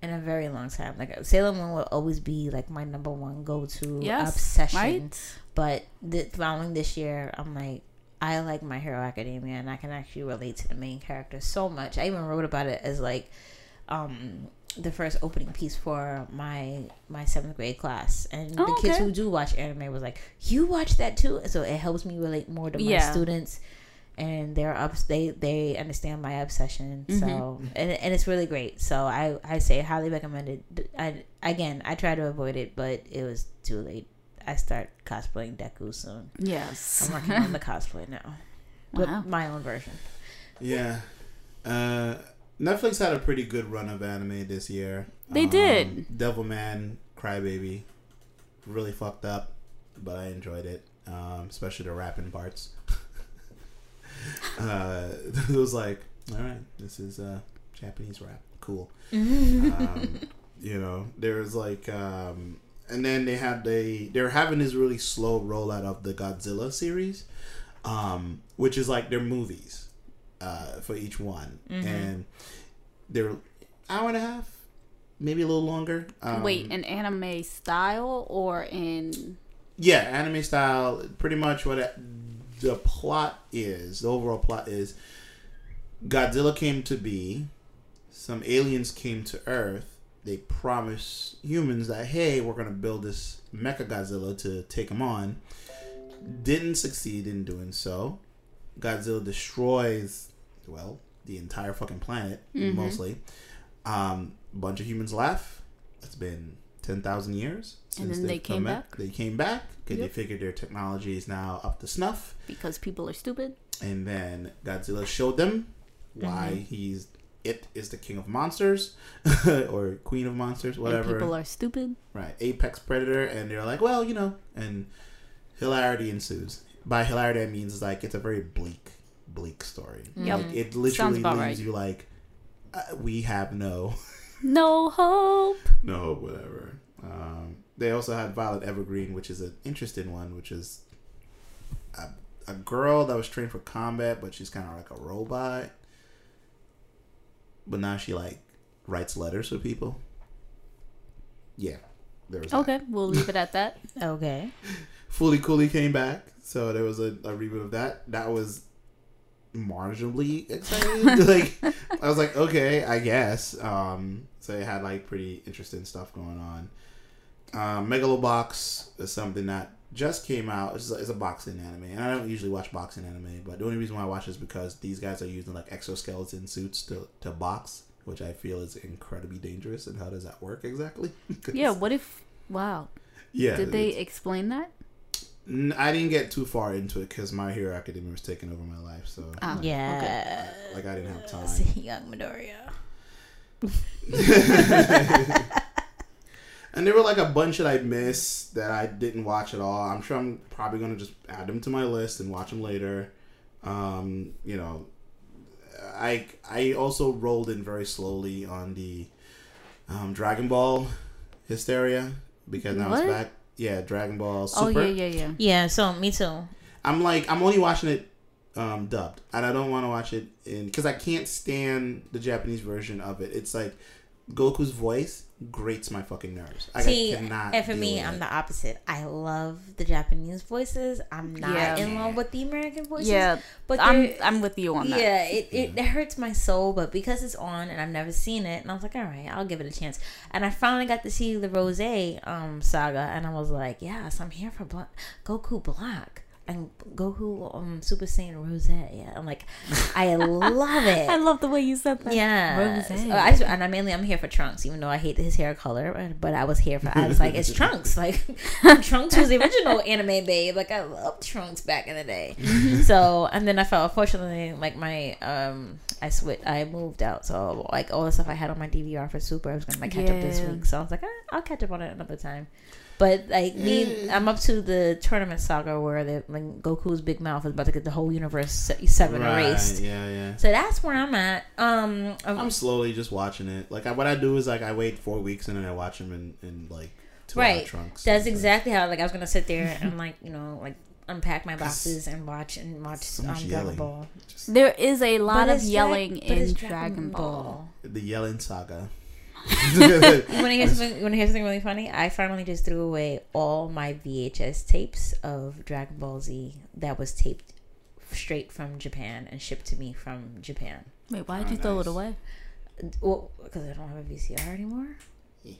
in a very long time. Like Sailor Moon will always be like my number one go to Yes, obsession. Right? But the following this year, I'm like, I like My Hero Academia, and I can actually relate to the main character so much. I even wrote about it as like, um, the first opening piece for my my seventh grade class, and Oh, the kids okay. who do watch anime was like, "You watch that too," so it helps me relate more to my Yeah. students, and they're up they they understand my obsession. So Mhm. and and it's really great. So I I say highly recommended. I again I try to avoid it, but it was too late. I start cosplaying Deku soon. Yes. I'm working on the cosplay now, but my own version. Yeah. Uh, Netflix had a pretty good run of anime this year. They did. Devilman, Crybaby, really fucked up, but I enjoyed it, um, especially the rapping parts. uh, it was like, all right, this is uh, Japanese rap, cool. um, you know, there was like, um, and then they had they they're having this really slow rollout of the Godzilla series, um, which is like their movies uh, for each one, Mhm. and they're hour and a half, maybe a little longer. Um, Wait, in anime style or in? yeah, anime style. Pretty much what it, the plot is. The overall plot is Godzilla came to be. Some aliens came to Earth. They promised humans that hey, we're gonna build this Mecha Godzilla to take them on. Didn't succeed in doing so. Godzilla destroys, well, the entire fucking planet Mhm. mostly. Um, bunch of humans left. It's been ten thousand years And since they they've came come back? They came back because Yep. they figured their technology is now up to snuff. Because people are stupid. And then Godzilla showed them why Mm-hmm. he's it is the king of monsters or queen of monsters, And whatever. people are stupid. right, apex predator, and they're like, well, you know, and hilarity ensues. By hilarity, I means like it's a very bleak, bleak story. Yep. Like, it literally leaves right. you like, uh, we have no No hope. no, hope, whatever. Um, they also had Violet Evergarden, which is an interesting one, which is a, a girl that was trained for combat, but she's kind of like a robot. But now she like writes letters for people. Yeah, there was that. Okay, we'll leave it at that. Okay. Fooly Cooly came back, so there was a, a reboot of that. That was marginally excited. like I was like, okay, I guess. Um, so it had like pretty interesting stuff going on. Um, Megalobox is something that just came out. It's a, it's a boxing anime, and I don't usually watch boxing anime, but the only reason why I watch is because these guys are using like exoskeleton suits to to box, which I feel is incredibly dangerous. And how does that work exactly? Yeah, what if. Wow. yeah. Did they explain that? N- I didn't get too far into it because My Hero Academia was taking over my life, so Ah, okay. Yeah. like I didn't have time. See, young Midoriya. and there were like a bunch that I missed that I didn't watch at all. I'm sure I'm probably gonna just add them to my list and watch them later. Um, you know, I I also rolled in very slowly on the um, Dragon Ball hysteria because now What? it's back. Yeah, Dragon Ball Super. Oh yeah, yeah, yeah. Yeah, so me too. I'm like I'm only watching it um, dubbed, and I don't want to watch it in because I can't stand the Japanese version of it. It's like Goku's voice grates my fucking nerves. Like, See, I cannot. and for deal me, with I'm it. the opposite. I love the Japanese voices. I'm not Yeah. in love with the American voices. Yeah, but I'm I'm with you on that. Yeah, it, it, it hurts my soul, but because it's on and I've never seen it, and I was like, all right, I'll give it a chance. And I finally got to see the Rose um, saga, and I was like, yes, I'm here for Bla- Goku Black and Goku um, Super Saiyan Rose. Yeah, I'm like, I love it. I love the way you said that. Yeah. So I and I mainly I'm here for Trunks, even though I hate his hair color. But I was here for. I was like, it's Trunks. Like Trunks was the original anime babe. Like I loved Trunks back in the day. so and then I felt unfortunately like my um I switched. I moved out, so like all the stuff I had on my DVR for Super, I was gonna like catch up this week. So I was like, ah, I'll catch up on it another time. But like me, I'm up to the tournament saga where the when Goku's big mouth is about to get the whole universe seven Right, erased. Yeah, yeah. So that's where I'm at. Um, I'm slowly just watching it. Like I, what I do is like I wait four weeks and then I watch them in, in like two hour right. trunks. That's exactly how like I was gonna sit there and like you know like unpack my boxes and watch and watch So um, Dragon yelling. Ball. There is a lot But of it's Dra- yelling but it's in Dragon Ball. The yelling saga. You want to hear something? You want hear something really funny? I finally just threw away all my VHS tapes of Dragon Ball Z that was taped straight from Japan and shipped to me from Japan. Wait, why did Oh, you throw nice. it away? Well, because I don't have a VCR anymore. Yeah.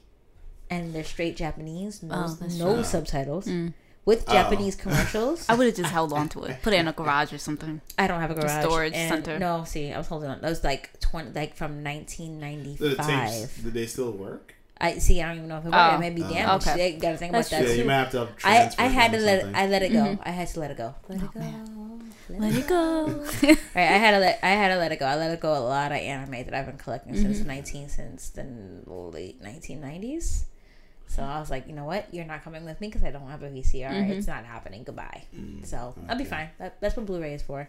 And they're straight Japanese, no, Oh, no subtitles, Mm. With Oh. Japanese commercials. I would have just held on to it, put it in a garage or something. I don't have a garage storage and- center. No, see, I was holding on. That was like twenty, like from nineteen ninety The tapes, five. do they still work? I see. I don't even know if it worked. Oh. It may be Oh. damaged. Okay. They gotta think That's about Yeah, that you might have to. I transfer I had to them or let it. I let it go. Mhm. I had to let it go. Let it Oh, go. man. Let Let it go. Right, I had to let I had to let it go. I let it go a lot of anime that I've been collecting since Mhm. nineteen since the late nineteen nineties. So I was like, you know what? You're not coming with me because I don't have a VCR. Mhm. It's not happening. Goodbye. Mm, So I'll be fine. That, that's what Blu-ray is for.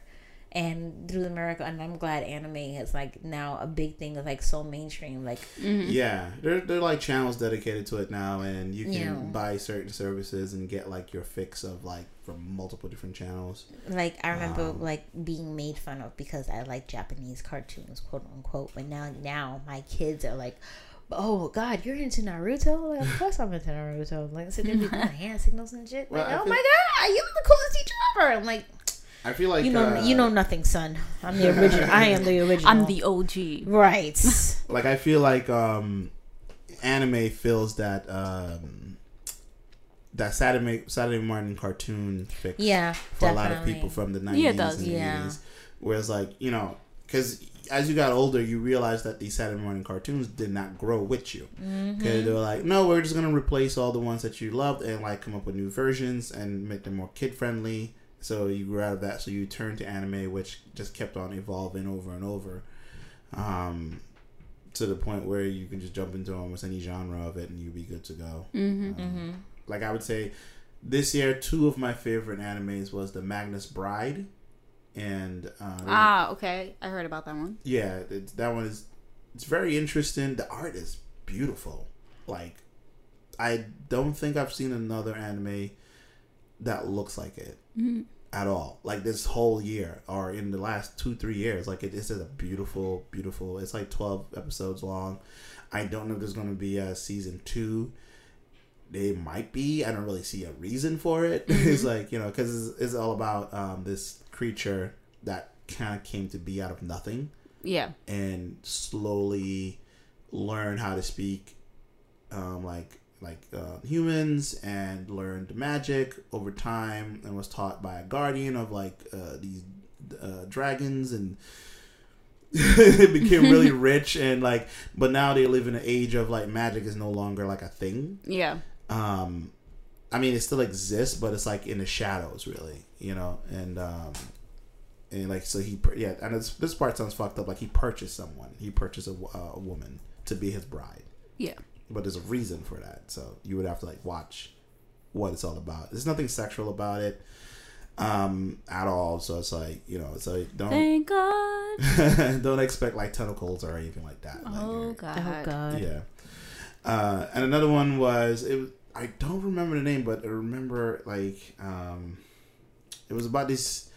And through America, and I'm glad anime is like now a big thing. It's like so mainstream. Like Mhm. Yeah, there there are like channels dedicated to it now, and you can Yeah. buy certain services and get like your fix of like from multiple different channels. like I remember Um, like being made fun of because I like Japanese cartoons, quote unquote. But now now my kids are like. Oh God, you're into Naruto? Like, of course I'm into Naruto. Like, so they be doing hand signals and shit. Like, Well, I oh feel- my God, you're the coolest teacher ever. I'm like, I feel like you know, uh, you know nothing, son. I'm the original. I am the original. I'm the OG. right. like I feel like um, anime fills that um, that Saturday Saturday morning cartoon fix yeah, for a lot of people from the nineties Yeah, it does. and Yeah. eighties. Whereas like you know, because as you got older, you realized that these Saturday morning cartoons did not grow with you. Mm-hmm. Because they were like, no, we're just gonna replace all the ones that you loved and like come up with new versions and make them more kid friendly. So you grew out of that. So you turned to anime, which just kept on evolving over and over, um, to the point where you can just jump into almost any genre of it and you'll be good to go. hmm Um, Mm-hmm. Like I would say, this year two of my favorite animes was the Magus Bride, and uh, Ah, okay. I heard about that one. yeah, it's, that one is it's very interesting. The art is beautiful. Like I don't think I've seen another anime that looks like it Mhm. at all. Like this whole year or in the last two three years, like it, this is a beautiful, beautiful. It's like twelve episodes long. I don't know if there's going to be a season two. They might be. I don't really see a reason for it. it's like you know because it's, it's all about um, this creature that kind of came to be out of nothing Yeah. and slowly learn how to speak um, like like uh, humans and learned magic over time and was taught by a guardian of like uh, these uh, dragons and it became really rich and like but now they live in an age of like magic is no longer like a thing Yeah. um i mean it still exists but it's like in the shadows really you know and um and like so he yeah and this, this part sounds fucked up like he purchased someone he purchased a, uh, a woman to be his bride Yeah. but there's a reason for that so you would have to like watch what it's all about there's nothing sexual about it um, at all. So it's like you know, so like don't Thank God. don't expect like tentacles or anything like that. Oh you're- God. Oh God. yeah. Uh, and another one was it. I don't remember the name, but I remember like um, it was about this.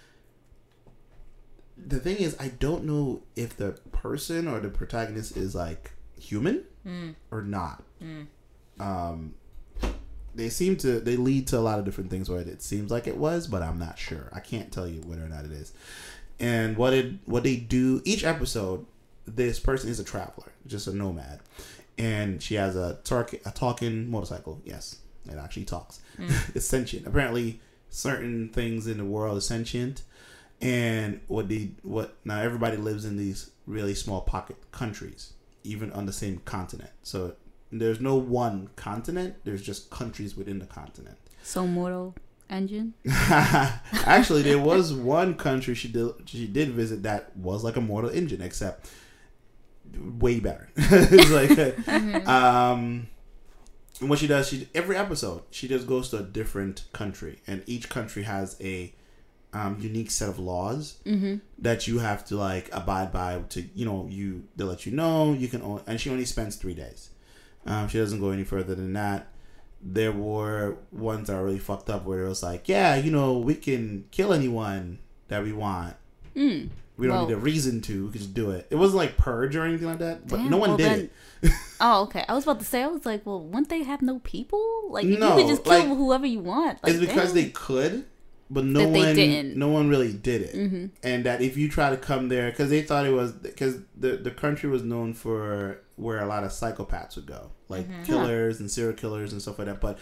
The thing is, I don't know if the person or the protagonist is like human Mm. or not. Mm. Um, they seem to they lead to a lot of different things where it seems like it was, but I'm not sure. I can't tell you whether or not it is. And what it what they do each episode, this person is a traveler, just a nomad, and she has a talk a talking motorcycle. Yes, it actually talks. Mm. it's sentient. Apparently, certain things in the world are sentient, and what they what now everybody lives in these really small pocket countries, even on the same continent. So there's no one continent. There's just countries within the continent. So mortal engine. Actually, there was one country she did she did visit that was like a Mortal Engine, except way better. it's like, um, and what she does, she every episode she just goes to a different country, and each country has a um, unique set of laws Mm-hmm. that you have to like abide by. To you know, you they let you know you can, only, and she only spends three days. Um, she doesn't go any further than that. There were ones that are really fucked up where it was like, yeah, you know, we can kill anyone that we want. Mm. We don't Well- need a reason to. We could just do it. It wasn't like purge or anything like that, but Damn, no one well did then- it. Oh, okay. I was about to say, I was like, well, wouldn't they have no people? Like, you No, could just kill like, whoever you want. Like, it's because damn. they could, but no That one, didn't. no one really did it. Mhm. And that if you try to come there, because they thought it was, because the the country was known for where a lot of psychopaths would go, like killers and serial killers and stuff like that. But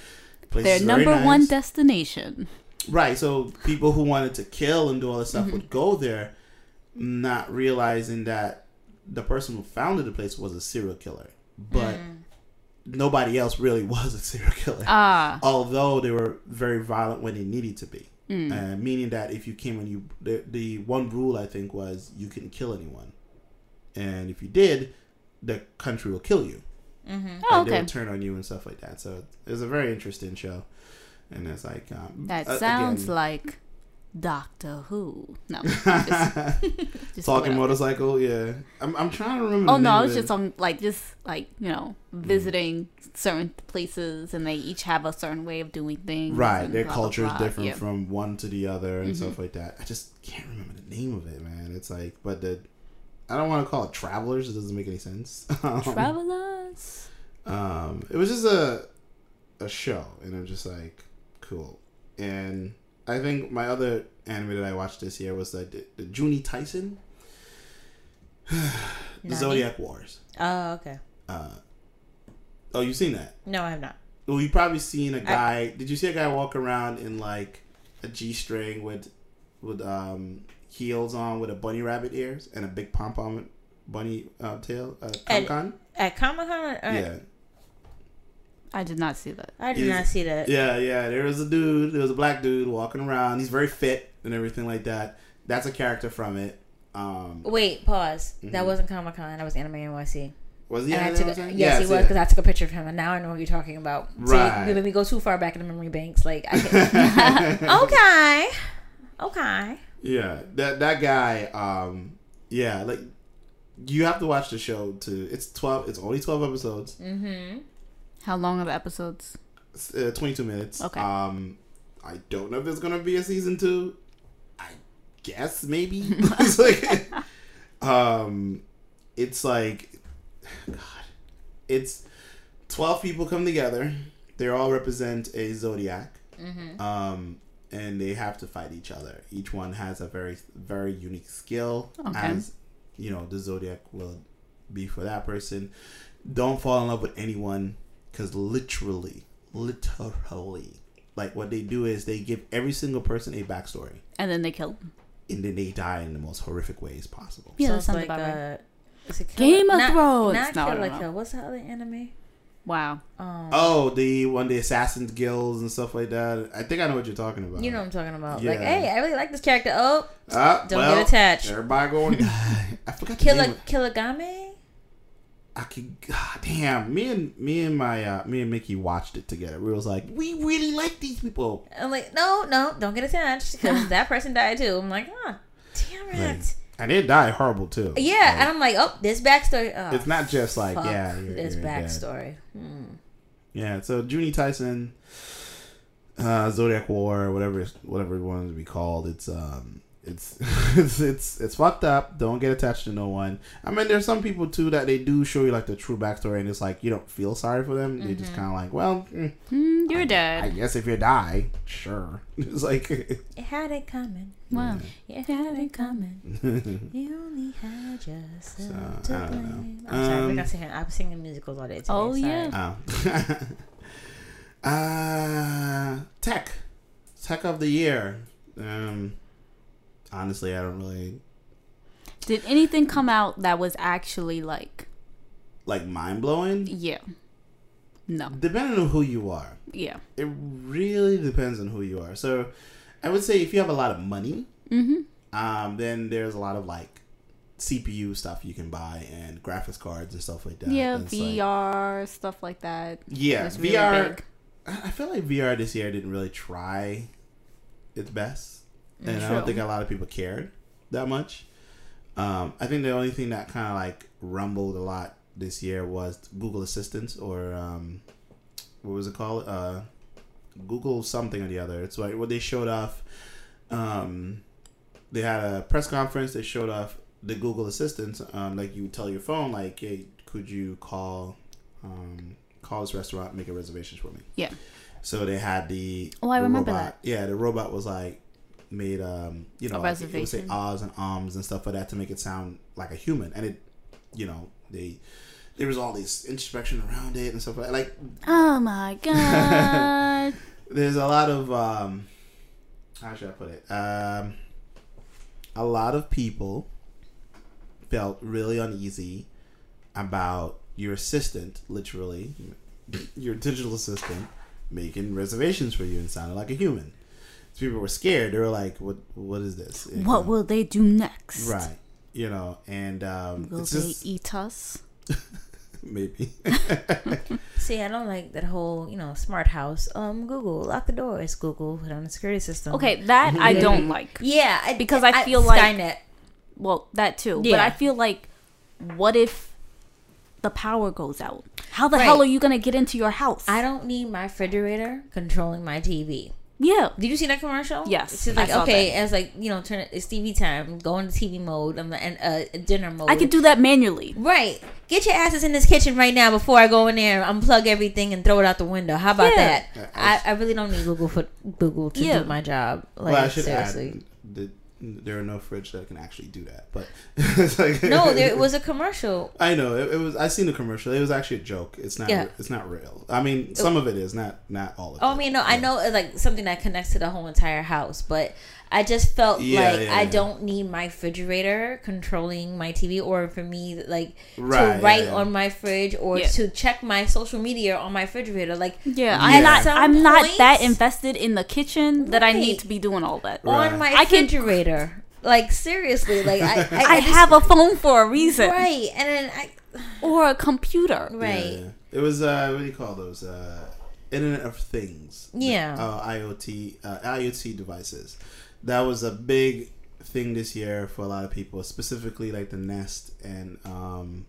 their number one destination. Right. So people who wanted to kill and do all this Mm-hmm. stuff would go there, not realizing that the person who founded the place was a serial killer, but nobody else really was a serial killer. Ah, Although they were very violent when they needed to be, Mm. uh, meaning that if you came and you the, the one rule I think was you couldn't kill anyone, and if you did, the country will kill you. Mm-hmm. oh, Like, They okay. would turn on you and stuff like that. So it was a very interesting show, and it's like um, That sounds again- like Doctor Who. No, just, just Talking motorcycle, yeah. I'm, I'm trying to remember. Oh no, I was just on like just like you know visiting certain places, and they each have a certain way of doing things. right. Their blah, blah, culture is different Yeah. from one to the other and Mhm. stuff like that. I just can't remember the name of it, man. It's like, but the I don't want to call it travelers. It doesn't make any sense. Um, Travelers. um, it was just a a show, and I'm just like, cool. And I think my other anime that I watched this year was like the, the Juni Taisen, the Zodiac Wars. Oh, okay. Uh, oh, you've seen that? No, I have not. Well, you probably seen a guy. did you see a guy walk around in like a g string with with um heels on with a bunny rabbit ears and a big pom pom bunny uh, tail? Uh, And- con At Comic Con? Yeah, I did not see that. I did Is- not see that. yeah, yeah. There was a dude. There was a black dude walking around. He's very fit and everything like that. That's a character from it. Um, Wait, pause. That Mhm. wasn't Comic Con. That was Anime NYC. was he? And I took that a, one? yes, he was because I took a picture of him, and now I know what you're talking about. Right. See, let me go too far back in the memory banks. Like, I can. okay, okay. Yeah, that that guy. Um, yeah, like you have to watch the show to. It's twelve. It's only twelve episodes. Mm-hmm. How long are the episodes? Uh, Twenty two minutes. Okay. Um, I don't know if there's gonna be a season two. I guess maybe. it's like, um, it's like, God, it's twelve people come together. They all represent a zodiac. Mm-hmm. um, and they have to fight each other. Each one has a very very unique skill, Okay. as you know the zodiac will be for that person. Don't fall in love with anyone because literally, literally, like what they do is they give every single person a backstory, And then they kill them. and then they die in the most horrific ways possible. Yeah, so that it's sounds like about right. uh, Game of not, Thrones. Not No, Kill don't. Kill. What's the other anime? Wow. Um, Oh, the one the assassins guilds and stuff like that. I think I know what you're talking about. you know what I'm talking about. Like, hey, I really like this character. Oh, Ah, Don't well, get attached. Everybody going. I forgot the Killa name. I could. God damn, me and me and my uh, me and Mickey watched it together. We was like, we really like these people. I'm like, no, no, don't get attached because that person died too. I'm like, ah, damn it. Like, and they die horrible too. yeah, Like, and I'm like, oh, this backstory. Oh, it's not just like yeah, you're, this you're backstory. Hmm. Yeah, so Juni Taisen, uh, Zodiac War, whatever whatever it wanted to be called, it's um it's it's it's it's fucked up. Don't get attached to no one. I mean, there's some people too that they do show you like the true backstory, and it's like you don't feel sorry for them. They just Mm-hmm. kind of like, well, mm, Mm, you're I dead. I guess if you die, sure. It's like It had it coming. Wow. It had it coming. you only had yourself So, to I don't know. blame. I'm sorry, Um, we're not singing. I'm singing musicals all day today. Oh, sorry. yeah. oh. uh, tech, tech of the year. Um, honestly, I don't really Did anything come out that was actually like, like mind blowing. yeah, no, Depending on who you are, yeah, it really depends on who you are. So, I would say if you have a lot of money, mm-hmm. um, then there's a lot of like CPU stuff you can buy and graphics cards and stuff like that. yeah, It's like- VR stuff like that. yeah, really VR. big. I feel like VR this year didn't really try its best, and I don't think a lot of people cared that much. Um, I think the only thing that kind of like rumbled a lot this year was Google Assistant or um, what was it called? Uh, Google something or the other. It's like what they showed off. Um, they had a press conference. They showed off the Google Assistant. Um, like you would tell your phone, like, "Hey, could you call um, call this restaurant, make a reservation for me?" Yeah. So they had the Oh, I the remember robot. Yeah, the robot was like made um you know like, it would say ahs and ums and stuff like that to make it sound like a human, and it you know they there was all this introspection around it and stuff like like Oh my god. there's a lot of um how should I put it? Um a lot of people felt really uneasy about your assistant literally your digital assistant making reservations for you and sounding like a human so people were scared they were like what what is this It what can- will they do next? right you know and um Will it's they just eat us? maybe See, I don't like that whole, you know, smart house. Um, Google, lock the doors. Google, put on the security system. Okay, that I don't like. Yeah, I, Because I feel like- Skynet. Well, that too. But I feel like, what if the power goes out? How the Right. hell are you gonna get into your house? I don't need my refrigerator controlling my TV. Yeah. Did you see that commercial? Yes, It's just I like saw okay, that. it's like you know, turn it, it's TV time. Go into TV mode and, and uh, dinner mode. I could do that manually. Right. Get your asses in this kitchen right now before I go in there, unplug everything, and throw it out the window. How about Yeah. that? I, I really don't need Google for Google to Yeah. do my job. Like well I should seriously. add that there are no fridge that can actually do that but it's like No, there was a commercial. I know it, it was. I seen the commercial. It was actually a joke. It's not. Yeah. It's not real. I mean, oh. some of it is not. Not all of it. Oh, I mean, no, I know uh, like something that connects to the whole entire house, but I just felt Yeah, like yeah, I yeah. don't need my refrigerator controlling my TV, or for me, like Right, to write yeah, yeah. on my fridge or Yeah. to check my social media on my refrigerator. Like Yeah, Yeah. I'm not. I'm not that invested in the kitchen that I need to be doing all that. Right. on my I can- refrigerator. Like seriously, like I, I, I just- have a phone for a reason, right, and then I or a computer. Right. yeah. It was. Uh, what do you call those? Uh, Internet of Things. Yeah. Uh, IoT. Uh, IoT devices. That was a big thing this year for a lot of people, specifically like the Nest and um,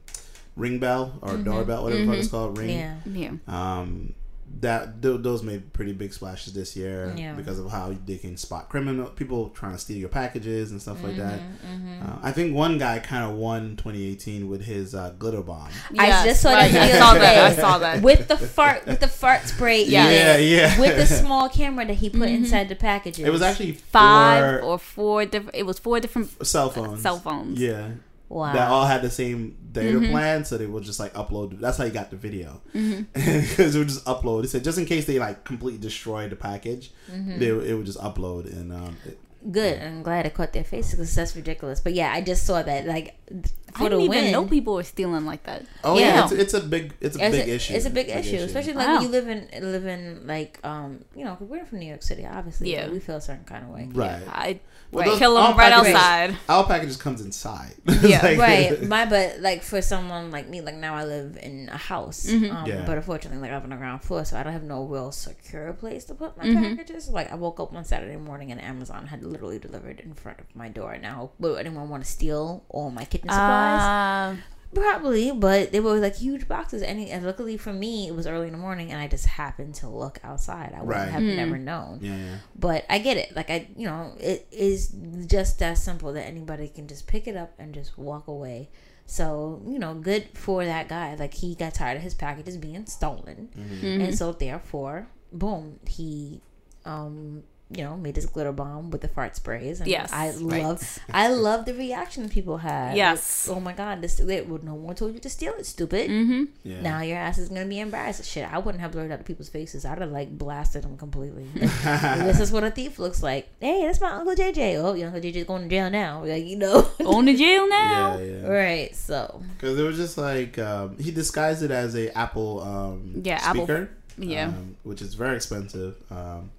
Ring Bell or Doorbell, whatever the fuck it's called. Ring. Mm-hmm. Yeah. Yeah. um, that th- those made pretty big splashes this year Yeah. because of how they can spot criminal people trying to steal your packages and stuff like that. Mm-hmm, Uh, I think one guy kind of won 2018 with his uh, glitter bomb. I just saw right. that I saw that. I saw that. with the fart with the fart spray. Yeah. Yeah, yeah. With the small camera that he put inside the packages. It was actually Five four or four different. It was four different. cell phones. cell phones. Yeah. Wow. That all had the same data Mm-hmm. plan, so they would just like upload. That's how you got the video, because it would just upload. It said just in case they like completely destroyed the package, Mm-hmm. they it would just upload and um. It, good. I'm glad I caught their faces because that's ridiculous. But yeah, I just saw that like I for the didn't win. even know people were stealing like that. Oh yeah, Yeah. it's, it's a big it's a it's big a, issue. It's a big issue, especially like Wow. when you live in live in like um you know we're from New York City, obviously. Yeah. we feel a certain kind of way. right. I Well, those- kill all them right packages- outside. Our packages comes inside. Yeah, Like- right my but like for someone like me like now i live in a house Mm-hmm. um, Yeah. but unfortunately like i'm on the ground floor so i don't have no real secure place to put my Mm-hmm. packages like i woke up one saturday morning and amazon had literally delivered in front of my door now would anyone want to steal all my kitchen supplies Uh, probably but they were like huge boxes and, and luckily for me it was early in the morning and i just happened to look outside i would Right. have Hmm. never known Yeah, yeah. but I get it. Like I, you know, it is just that simple that anybody can just pick it up and just walk away. So you know, good for that guy. Like he got tired of his packages being stolen, Mm-hmm. and so therefore, boom, he, um, you know, made his glitter bomb with the fart sprays. And Yes, I right. love, I love the reaction people had. Yes. Like, oh my god, this. They, well, no one told you to steal it, stupid. mm-hmm. Yeah. Now your ass is gonna be embarrassed. Shit, I wouldn't have blurred out to people's faces. I'd have like blasted them completely. Like, this is what a thief looks like. Hey, that's my uncle JJ. Oh, your uncle JJ's going to jail now. Like you know, Going to jail now. yeah, yeah. right? So Because it was just like um, he disguised it as a Apple um, Yeah, Apple- speaker, yeah. um, which is very expensive. Um,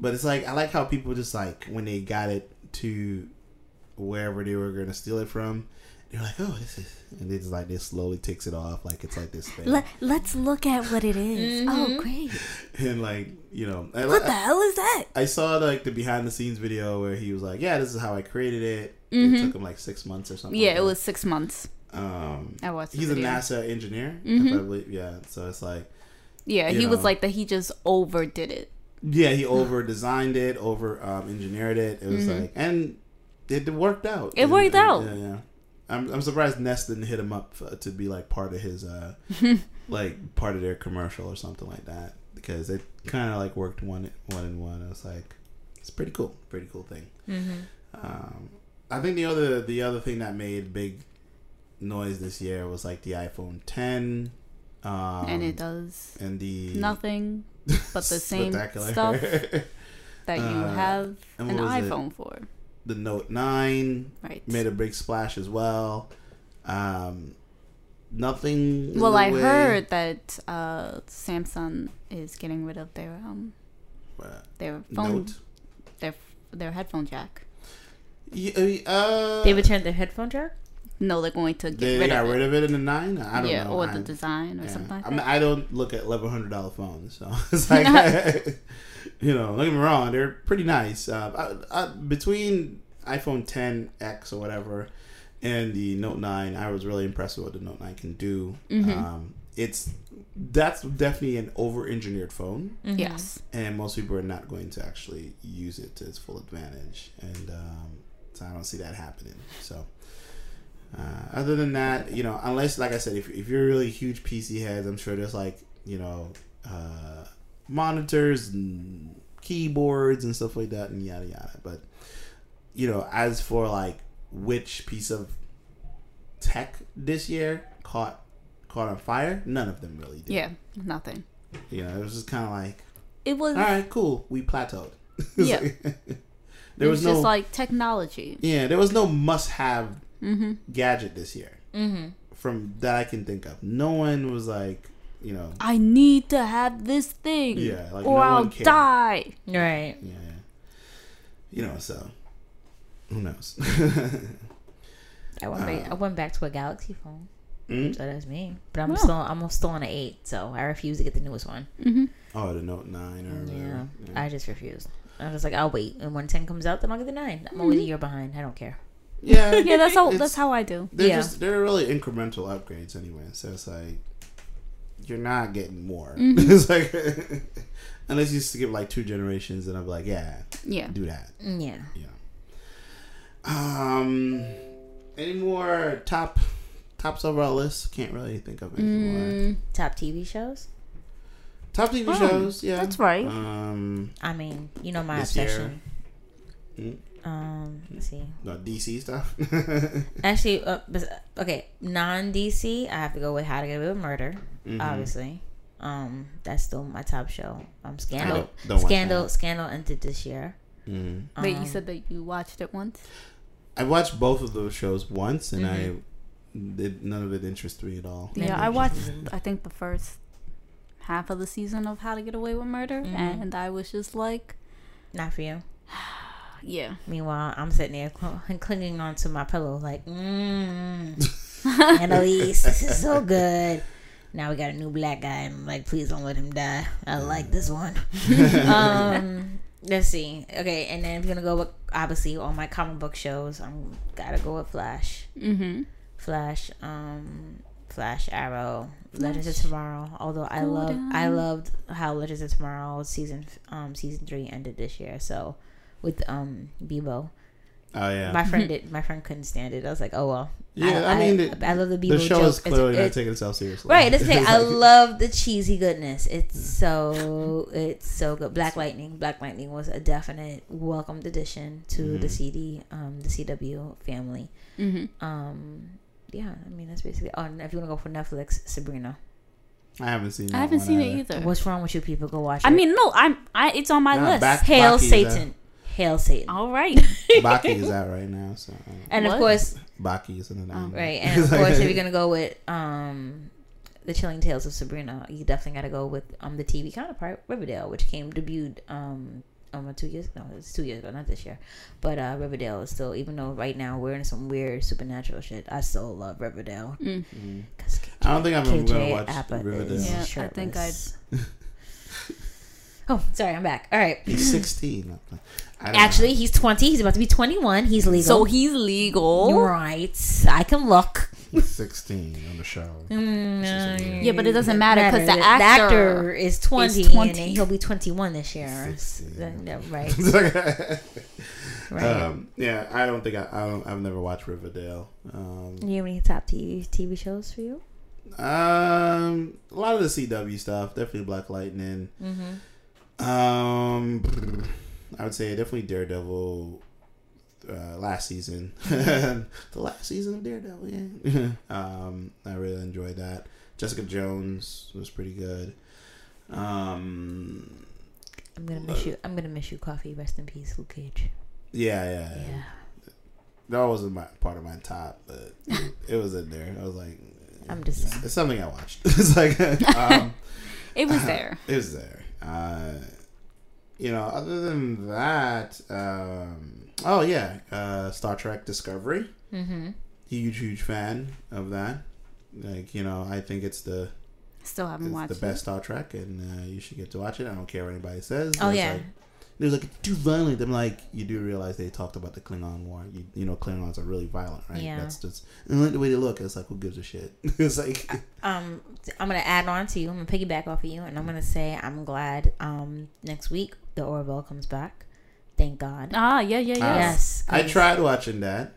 but it's like I like how people just like when they got it to wherever they were going to steal it from, they're like, "Oh, this is," and they just like they slowly takes it off like it's like this thing, Let, let's look at what it is. Oh, great. and like you know, I, What the hell is that? I saw like the behind the scenes video where he was like, "Yeah, this is how I created it." Mhm. It took him like six months or something. Yeah, like it was six months. Um, I watched the he's a. NASA engineer, Mhm. I believe. Yeah, so it's like. Yeah, you he was like that. He just overdid it. Yeah, he over designed it, over um, engineered it. It was like, and it worked out. Mm-hmm. It And- worked and- out. Yeah, yeah. I'm, I'm surprised Nest didn't hit him up for, to be like part of his, uh, like part of their commercial or something like that because it kind of like worked one one in one. It was like, it's pretty cool, pretty cool thing. Um, I think the other the other thing that made big noise this year was like the iPhone 10. Um, and it does and the nothing but the same stuff that you Uh, have an what was it? iPhone for. the Note 9 Right. made a big splash as well. Um, nothing. well, I way- heard that uh, Samsung is getting rid of their um their phone Note. their their headphone jack. Yeah, uh, they returned their headphone jack. No, they're going to get they rid got of rid it. of it in the nine. I don't yeah, know. or I, the design or yeah. something like I mean, that. I don't look at eleven hundred dollar phones, so it's like, you know, don't get me wrong, they're pretty nice. Uh, I, I, between iPhone 10x or whatever and the Note 9, I was really impressed with what the Note 9 can do. Mm-hmm. Um, it's that's definitely an over-engineered phone, Yes. and most people are not going to actually use it to its full advantage, and um, so I don't see that happening. So. Uh, other than that, you know, unless like I said, if, if you're really huge PC heads, I'm sure there's like you know uh, monitors and keyboards and stuff like that and yada yada. But you know, as for like which piece of tech this year caught caught on fire, none of them really did. Yeah, nothing. You know, it was just kind of like, It was all right, cool, we plateaued. Yeah. there was, was no just like technology. yeah, there was no must have Mm-hmm. gadget this year Mm-hmm. from that I can think of. No one was like, you know, I need to have this thing. Yeah, like, or no I'll one die. Right. yeah, yeah. you know, so who knows? I went back. I went back to a Galaxy phone. Mm? So that's me. But I'm Oh. still I'm still on an eight, so I refuse to get the newest one. Mm-hmm. Oh, the Note Nine or Yeah. Yeah. I just refused. I was like, I'll wait, and when ten comes out, then I'll get the nine. I'm always a year behind. I don't care. Yeah, Yeah, that's how that's how I do. They're Yeah. just they're really incremental upgrades anyway. So it's like you're not getting more. Mm-hmm. it's like unless you skip like two generations, and I'm like, yeah, Yeah. do that. Mm, Yeah. Yeah. Um, any more top tops of our list? Can't really think of any more. Mm, Top TV shows. Top TV Oh, shows, yeah, that's right. Um, I mean, you know my obsession. mm, Um, let's see. no, DC stuff. Actually, uh, okay, non DC. I have to go with How to Get Away with Murder. Mhm. Obviously, um, that's still my top show. Um, I Scandal. don't- don't Scandal. Scandal ended this year. Mm. Wait, Um, you said that you watched it once? I watched both of those shows once, and Mhm. I did none of it interests me at all. Yeah, I watched. I think the first half of the season of How to Get Away with Murder, Mhm. and I was just like, Not for you. yeah. Meanwhile, I'm sitting there cl- clinging onto my pillow, like, mmm, Annalise, this is so good. Now we got a new black guy, and I'm like, please don't let him die. I like this one. um, let's see. Okay, and then I'm gonna go with obviously all my comic book shows. I'm gotta go with Flash, Mm-hmm. Flash, um, Flash Arrow, Legends of Tomorrow. Although I love, I loved how Legends of Tomorrow season, um, season three ended this year. So with um Beebo. Oh yeah, My friend did. My friend couldn't stand it. I was like, oh well. yeah. I, mean, the, I, love the Beebo the show joke. is clearly It's- not it- taking itself seriously. Right, that's the thing. I love the cheesy goodness. It's so it's so good. Black Lightning. Black Lightning was a definite welcomed addition to the Mhm. CD, um, the CW family. Mm-hmm. Um, yeah, I mean that's basically. Oh, if you want to go for Netflix, Sabrina. I haven't seen. It. I haven't seen either. it either. What's wrong with you people? Go watch. it. I mean, no, I'm. I. It's on my Nah, list. back- hail Baki is that- Satan, hail Satan, All right. Baki is out right now, so and of course, Baki is in the name. right, and of course, if you're gonna go with um. The Chilling Tales of Sabrina. You definitely got to go with um the TV counterpart Riverdale, which came debuted um um two years no it's two years ago not this year, but uh Riverdale is still even though right now we're in some weird supernatural shit. I still love Riverdale. Mm. 'Cause I don't think I'm ever gonna KJ watch Apa Riverdale. Yeah, I think shirtless. oh, sorry, I'm back. All right. He's 16. Actually, know. he's 20. He's about to be 21. He's legal. So he's legal. right. I can look. he's 16 on the show. Mm, Yeah, but it doesn't matter 'cause the The actor is 20, is 20. and he'll be 21 this year. 16. Yeah, right. right. um, yeah, I don't think I, I don't, I've never watched Riverdale. Um, you have any top TV, TV shows for you? um, a lot of the CW stuff, definitely Black Lightning. Mm-hmm. Um, I would say definitely Daredevil. Uh, last season, the last season of Daredevil, yeah. um, I really enjoyed that. Jessica Jones was pretty good. Um, I'm gonna miss you. I'm gonna miss you. Coffee. Rest in peace, Luke Cage. yeah, yeah, Yeah. That wasn't my part of my top, but it was in there. I was like, I'm just saying. it's something I watched. it's like, um, It was there. it was there. Uh, you know, other than that, um, oh yeah, uh, Star Trek Discovery. Mm-hmm. Huge, huge fan of that. Like, you know, I think it's the Still haven't it's watched the it. best Star Trek, and uh, you should get to watch it. I don't care what anybody says. Oh It's yeah. like, they're like it's too violent. I'm like, you do realize they talked about the Klingon War. You, you know, Klingons are really violent, right? Yeah. That's just and like the way they look. It's like, who gives a shit? it's like, um I'm gonna add on to you. I'm gonna piggyback off of you, and I'm gonna say I'm glad um next week the Orville comes back. Thank God. Ah, yeah, yeah, yeah. Uh, yes. I 'cause- tried watching that.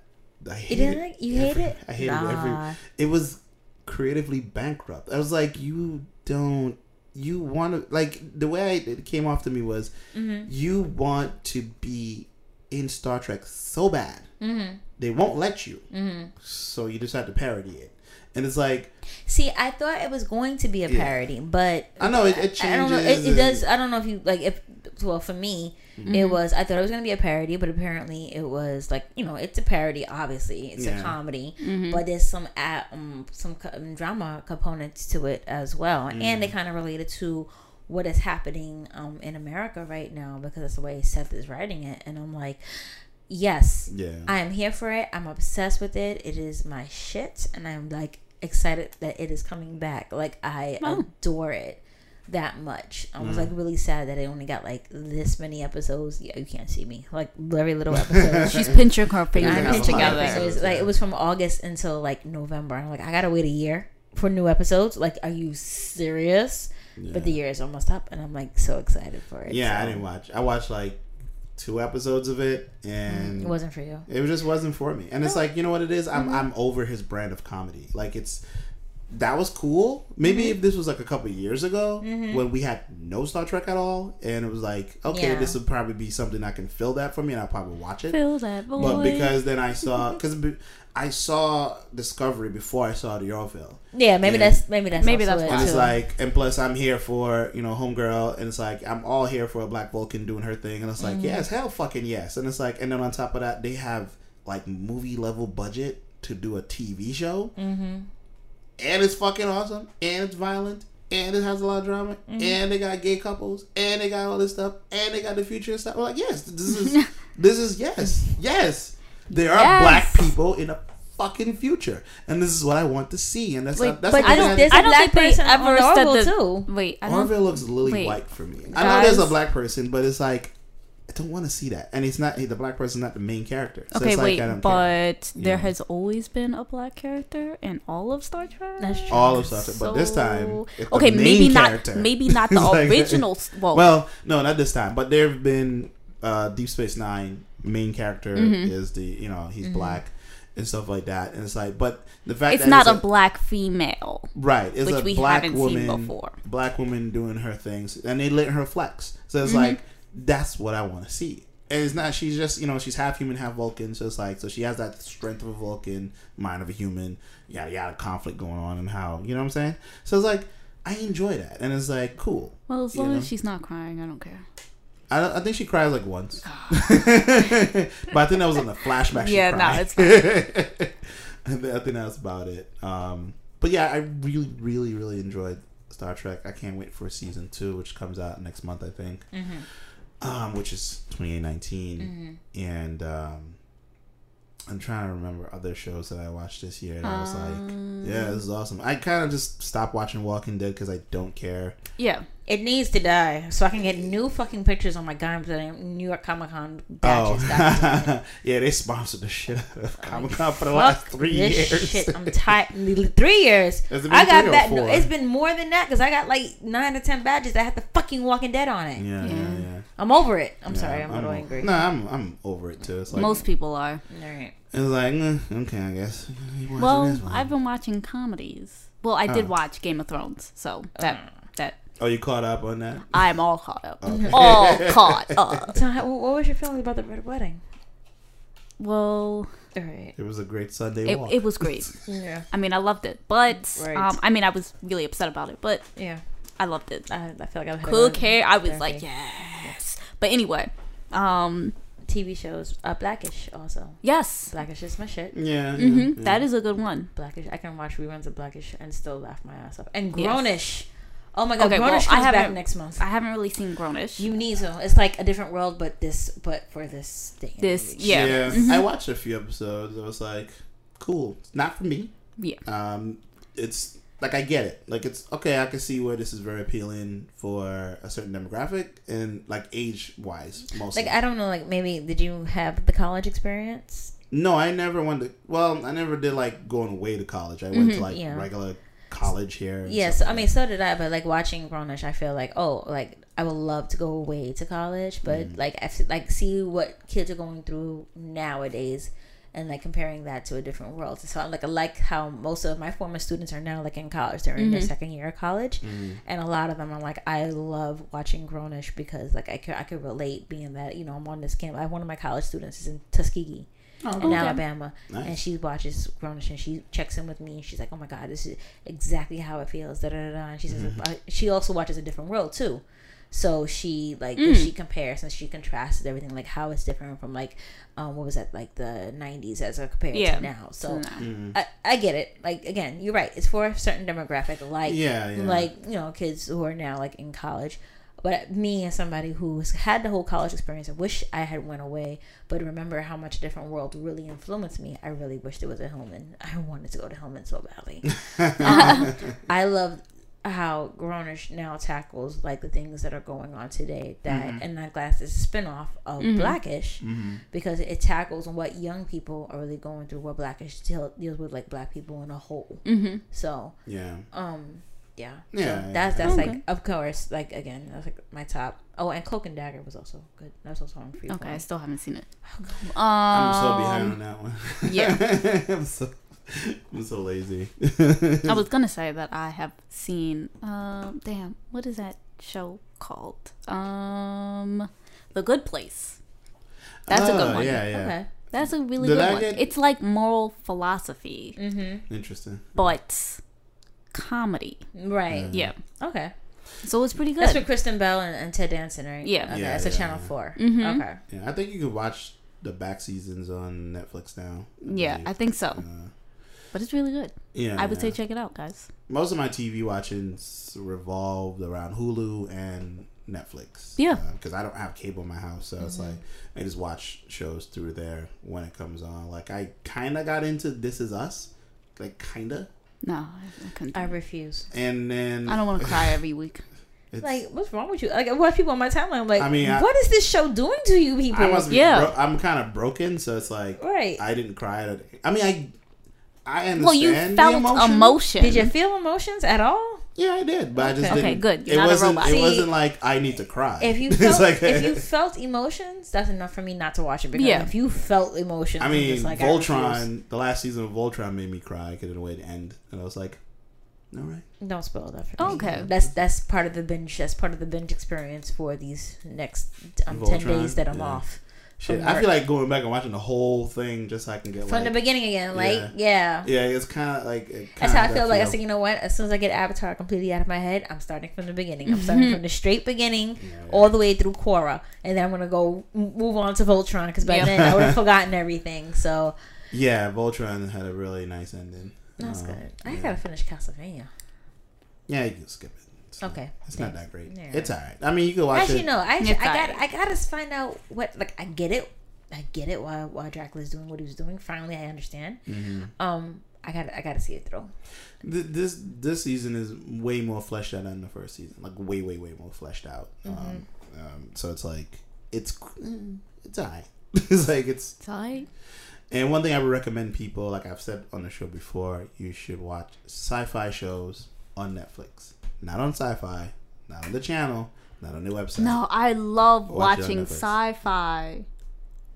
I You hated didn't like? You hate every- it? I hated nah. every. It was creatively bankrupt. I was like, you don't. You want to like the way I, it came off to me was Mm-hmm. you want to be in Star Trek so bad Mm-hmm. they won't let you, Mm-hmm. so you just have to parody it. And it's like See, I thought it was going to be a Yeah. parody, but I know it, it I don't know. It, changes it does. I don't know if you like. If well, for me, Mm-hmm. it was. I thought it was going to be a parody, but apparently it was like you know, it's a parody. Obviously, it's Yeah. a comedy, Mm-hmm. but there's some uh, um some co- um, drama components to it as well, and Mm-hmm. they kind of related to what is happening um in America right now because that's the way Seth is writing it, and I'm like, yes, Yeah. I am here for it. I'm obsessed with it. It is my shit, and I'm like excited that it is coming back. Like I Oh. adore it that much. I was Mm. like really sad that it only got like this many episodes. Yeah, you can't see me. Like very little episodes. She's pinching her I'm fingers pinching together. episodes. Like it was from August until like November. I'm like, I gotta wait a year for new episodes. Like, are you serious? But the year is almost up, and I'm like so excited for it. yeah, I didn't watch. I watched like two episodes of it, and It wasn't for you. It just wasn't for me. And it's like, you know what it is? I'm I'm over his brand of comedy. Like it's that was cool. Maybe Mm-hmm. if this was like a couple years ago when we had no Star Trek at all, and it was like, okay, Yeah. this would probably be something I can fill that for me, and I'll probably watch it. Fill that void. But because then I saw, because I saw Discovery before I saw the Orville. Yeah, maybe Yeah. that's maybe that's Maybe that's it, And it's too. like, and plus I'm here for, you know, Homegirl, and it's like, I'm all here for a Black Vulcan doing her thing, and it's like, yes, hell fucking yes. And it's like, and then on top of that, they have like movie level budget to do a TV show, mm-hmm. And it's fucking awesome, and it's violent, and it has a lot of drama, mm-hmm. and they got gay couples, and they got all this stuff, and they got the future and stuff. I'm like, yes, this is, this is yes, yes. There are Yes. black people in a fucking future, and this is what I want to see, and that's Wait, that's but I thing don't. that- There's a I don't black think they person ever the said Orville, the. too. Wait, I don't. Orville looks lily wait. white for me. I know there's a black person, but it's like I don't want to see that, and it's not the black person's not the main character. So Okay, it's like, wait, I care. but there Yeah. has always been a black character in all of Star Trek. That's true. all of Star Trek, but this time, it's the okay, main maybe character. not, maybe not the like- original. well, Well, no, not this time, but there have been uh, Deep Space Nine. Main character Mm-hmm. is the you know he's black and stuff like that, and it's like, but the fact it's that not a a black female. Right, it's which a we black haven't seen woman, before. black woman doing her things, and they let her flex. So Mm-hmm. it's like that's what I want to see. And it's not. She's just you know she's half human, half Vulcan. So it's like so she has that strength of a Vulcan, mind of a human. Yada yada, conflict going on, and how you know what I'm saying. So it's like I enjoy that, and it's like cool. Well, as You long know? as she's not crying, I don't care. I, I think she cries like once, but I think that was in the flashback. she Yeah, no, it's fine. I thi- I think that's about it. Um, but yeah, I really, really, really enjoyed Star Trek. I can't wait for season two, which comes out next month, I think. Um, which is 2019, and um, I'm trying to remember other shows that I watched this year. And I was like, yeah, this is awesome. I kind of just stopped watching Walking Dead because I don't care. Yeah, It needs to die so I can get new fucking pictures on my goddamn New York Comic Con oh. badges. God damn it. Oh, yeah, they sponsored the shit out of Comic Con for the last three this years. Shit, I'm tired. Three years. Has it been I got three or that. four? It's been more than that because I got like nine or ten badges that had the fucking Walking Dead on it. yeah, yeah, Yeah. yeah. I'm over it. I'm Yeah, sorry. I'm a little angry. No, I'm I'm over it too. It's like most people are. All right. It's like okay, I guess. Well. I've been watching comedies. Well, I did Oh. watch Game of Thrones, so that that oh, you caught up on that? I'm all caught up. All caught up. So, how, what was your feeling about the Red Wedding? Well, All right. It was a great Sunday it, walk. it was great. Yeah. I mean, I loved it, but Right. um, I mean, I was really upset about it, but Yeah. I loved it. I, I feel like I've had Cook a hair, I was therapy. like, yes. But anyway, um, TV shows. Uh, Blackish also. yes, Blackish is my shit. yeah, hmm yeah, that is a good one. Blackish. I can watch reruns of Blackish and still laugh my ass off. And Yes. Grownish. Oh my god, Okay, Grownish well, I comes back haven't- next month. I haven't really seen Grownish. You need to. It's like a different world, but this, but for this day. and This- age. yeah. yeah. Mhm. I watched a few episodes. I was like, cool. It's not for me. yeah, Um, it's like I get it. Like it's okay. I can see where this is very appealing for a certain demographic and like age wise, mostly. Like I don't know. Like maybe did you have the college experience? no, I never went to. Well, I never did like going away to college. I went to like Yeah. regular college here. and Yes, stuff I mean so did I. But like watching Grownish, I feel like oh, like I would love to go away to college, but Mm. like I f- like see what kids are going through nowadays. And like comparing that to a different world, so I like I like how most of my former students are now like in college. They're in their second year of college, Mm-hmm. and a lot of them are like, I love watching Grownish because like I could I could relate being that you know I'm on this camp. I one of my college students is in Tuskegee, Oh, in okay. Alabama, Nice. and she watches Grownish and she checks in with me. and She's like, "Oh my god, this is exactly how it feels." Da da da. da. And she says, Mm-hmm. uh, she also watches a different world too. So she like Mm. she compares and she contrasts everything like how it's different from like um what was that like the '90s as compared Yeah. to now. So no. Mm-hmm. I, I get it. Like again, you're right. It's for a certain demographic, like Yeah, yeah. like you know kids who are now like in college. But me as somebody who's had the whole college experience, I wish I had went away. But remember how much a different world really influenced me. I really wished it was at Hillman. I wanted to go to Hillman so badly. um, I love how Grownish now tackles like the things that are going on today. That and that glass is a spinoff of Blackish Mm-hmm. because it tackles what young people are really going through. What Blackish deals with, like black people in a whole. Mm-hmm. So yeah. um yeah Yeah, so yeah. that's that's Okay. like of course like again that's like my top oh and cloak and dagger was also good that's also on free Okay, I still haven't seen it. Um, I'm so behind on that one. yeah. I'm so, I'm so lazy. I was gonna say that I have seen. Um, damn, what is that show called? Um, The Good Place. That's a good one. Yeah, yeah. Okay. That's a really Did good I one. get- It's like moral philosophy, Mm-hmm. Interesting. but comedy. Right. Uh, Yeah, Okay. so it's pretty good. That's good. with Kristen Bell and, and Ted Danson, right? Yeah. Okay. Yeah, That's a Channel yeah. 4 Mhm. Okay. Yeah, I think you can watch the back seasons on Netflix now. yeah, I think so. Uh, But it's really good. yeah, I would say check it out, guys. most of my TV watchings revolved around Hulu and Netflix. Yeah. because I don't have cable in my house, so it's like I just watch shows through there when it comes on. Like I kind of got into This Is Us, like kinda, No, I, I couldn't. I I, refuse. and then I don't want to cry every week. It's, Like, what's wrong with you? Like, what watch people on my timeline. I'm like, I mean, I- what is this show doing to you people? I must be. Yeah. Bro- I'm kind of broken, so it's like right. I didn't cry. At, I mean, I. I understand Well, you felt emotion. emotion. Did you feel emotions at all? Yeah, I did, but I just didn't. Okay, good. You're it not wasn't. robot. It See, wasn't like I need to cry. If you felt, like- if you felt emotions, that's enough for me not to watch it. Because Yeah. if you felt emotions, I mean, just like, I. Voltron. the last season of Voltron made me cry. I couldn't wait to end, and I was like, "All right." Don't spoil that for me. Okay. That's that's part of the binge. That's part of the binge experience for these next um, ten days that I'm Yeah. off Shit, I feel like going back and watching the whole thing just so I can get from like, the beginning again. Like, Yeah. yeah. Yeah, it's kind of like it That's how I kinda feel. Like I said, you know what? As soon as I get Avatar completely out of my head, I'm starting from the beginning. I'm starting from the straight beginning, Yeah, yeah. all the way through Korra, and then I'm gonna go move on to Voltron because by Yeah. then I would have forgotten everything. So Yeah, Voltron had a really nice ending. that's Um, good. I yeah. gotta finish Castlevania. Yeah, you can skip it. It's. Okay, It's not that great. Yeah. It's alright. I mean, you can watch it. Actually, it. no. I It's I got alright. I gotta find out what like I get it. I get it why why Dracula's doing what he was doing. Finally, I understand. Mhm. Um, I got to I gotta see it through. This this season is way more fleshed out than the first season. Like way, way, way more fleshed out. Mm-hmm. Um, um, so it's like it's mm, it's alright. it's like it's It's alright. And one thing I would recommend people, like I've said on the show before, you should watch sci-fi shows on Netflix, not on Sci-Fi, not on the channel, not on their website. No, I love Watch watching sci-fi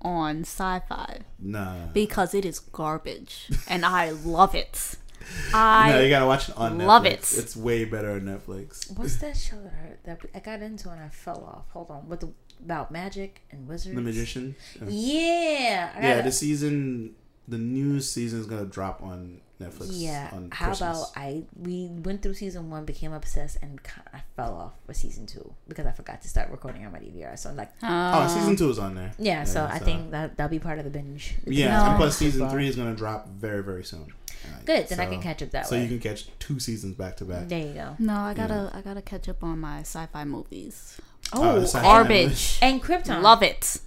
on sci-fi no, because it is garbage, and I love it. no, I you gotta watch it on love Netflix. it. It's way better on Netflix. What's that show that I, that I got into and I fell off? Hold on, with the about magic and wizards. The Magician. Yeah, Yeah, I yeah gotta- the season, the new season is gonna drop on Netflix. Yeah. on How Christmas. about I? We went through season one, became obsessed, and I fell off with season two because I forgot to start recording on my DVR. So I'm like, Oh, uh, season two is on there. yeah. so I think that that'll be part of the binge. Yeah, No. and plus season three is gonna drop very, very soon. Alright, Good, then I can catch up that So way. So you can catch two seasons back to back. There you go. No, I gotta I gotta catch up on my sci-fi movies. Oh, Oh, the sci-fi Garbage. and Krypton. Love it.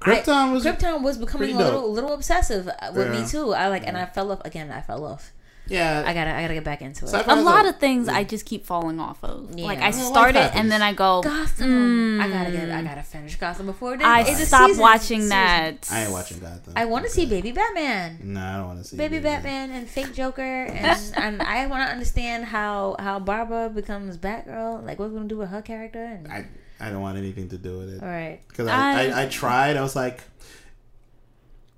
Krypton was Krypton was becoming a little little obsessive uh, with Yeah. me too. I like, and I fell off again. I fell off. yeah. I gotta I gotta get back into it. Sci-fi A lot a- of things I just keep falling off of. Yeah. Like I Well, start it and then I go. Gotham. I gotta get. Mm. I gotta finish Gotham before it. I it's a stopped season- watching season. that. I ain't watching Gotham. I want to see Baby Batman. No, I don't want to see Baby Batman and fake Joker, and, and I want to understand how how Barbara becomes Batgirl. Like, what we're gonna do with her character? And I I don't want anything to do with it all right, because I, I- I I tried. I was like,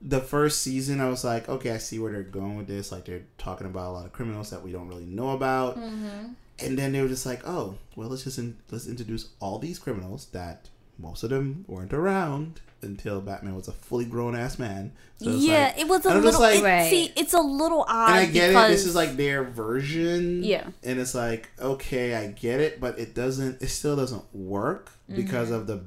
the first season, I was like, okay, I see where they're going with this. Like they're talking about a lot of criminals that we don't really know about, Mm-hmm. and then they were just like, oh, well, let's just in, let's introduce all these criminals that most of them weren't around until Batman was a fully grown ass man. So yeah, like- it was a and I'm just little. like- it- Right. See, it's a little odd. and I get because, it. This is like their version. Yeah. And it's like, okay, I get it, but it doesn't. It still doesn't work mm-hmm. because of the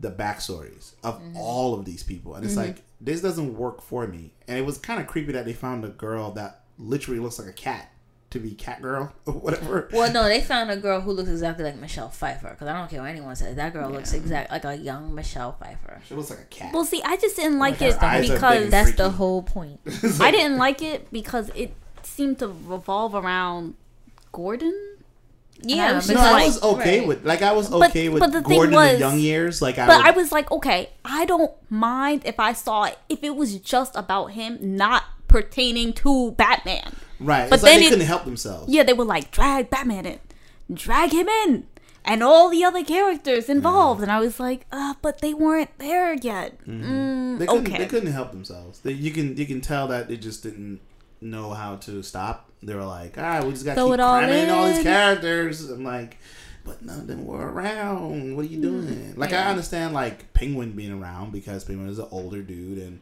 the backstories of mm-hmm. all of these people, and it's mm-hmm. like this doesn't work for me. And it was kind of creepy that they found a girl that literally looks like a cat to be Catgirl or whatever. Well, no, they found a girl who looks exactly like Michelle Pfeiffer. Because I don't care what anyone says, that girl looks exactly like a young Michelle Pfeiffer. She looks like a cat. Well, see, I just didn't like her it eyes are big because and That's the whole point. It's I didn't like it because it seemed to revolve around Gordon. Yeah, was No, just I was okay right. with like I was But- okay with but the thing Gordon in was- the young years. Like I, But would, I was like, okay, I don't mind if I saw it if it was just about him, not pertaining to Batman. right. but it's like then they it- couldn't help themselves. Yeah, they were like, drag Batman in, drag him in, and all the other characters involved. And I was like, uh, but they weren't there yet. Mm, They couldn't, okay. they couldn't help themselves. They, you can you can tell that they just didn't know how to stop. They were like, all right, we just got to keep all cramming in all these characters. I'm like, but none of them were around. What are you doing? Like, I understand like Penguin being around because Penguin is an older dude and